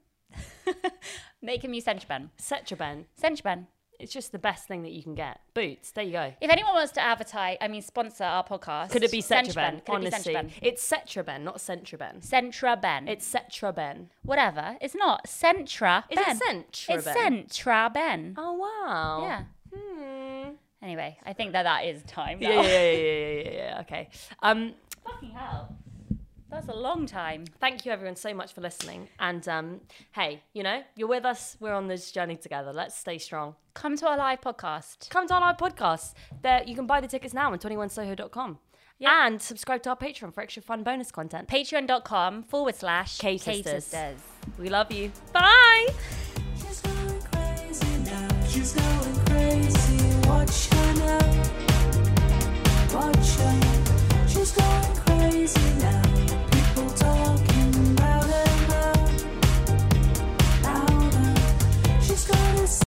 [SPEAKER 1] make him use Senchben.
[SPEAKER 2] you. Cetraben,
[SPEAKER 1] Senchben.
[SPEAKER 2] it's just the best thing that you can get. Boots, there you go.
[SPEAKER 1] If anyone wants to advertise, I mean, sponsor our podcast,
[SPEAKER 2] Could it be Cetraben?
[SPEAKER 1] Could
[SPEAKER 2] Honestly,
[SPEAKER 1] it be Senchben?
[SPEAKER 2] it's Cetraben, not Centraben.
[SPEAKER 1] Centraben.
[SPEAKER 2] It's Cetraben.
[SPEAKER 1] whatever. It's not Centra.
[SPEAKER 2] Is it
[SPEAKER 1] Ben.
[SPEAKER 2] Centraben?
[SPEAKER 1] It's Centra Ben.
[SPEAKER 2] Oh wow.
[SPEAKER 1] Yeah.
[SPEAKER 2] Hmm.
[SPEAKER 1] Anyway, I think that that is time now.
[SPEAKER 2] Yeah, yeah, yeah, yeah, yeah, yeah. Okay. Um,
[SPEAKER 1] Fucking hell. That's a long time.
[SPEAKER 2] Thank you, everyone, so much for listening. And um, hey, you know, you're with us. We're on this journey together. Let's stay strong.
[SPEAKER 1] Come to our live podcast.
[SPEAKER 2] Come to our live podcast. There, you can buy the tickets now on 21soho.com.
[SPEAKER 1] Yep.
[SPEAKER 2] And subscribe to our Patreon for extra fun bonus content.
[SPEAKER 1] Patreon.com forward slash
[SPEAKER 2] K Sisters. We love you. Bye.
[SPEAKER 4] She's going crazy. Watch her now. Watch her now.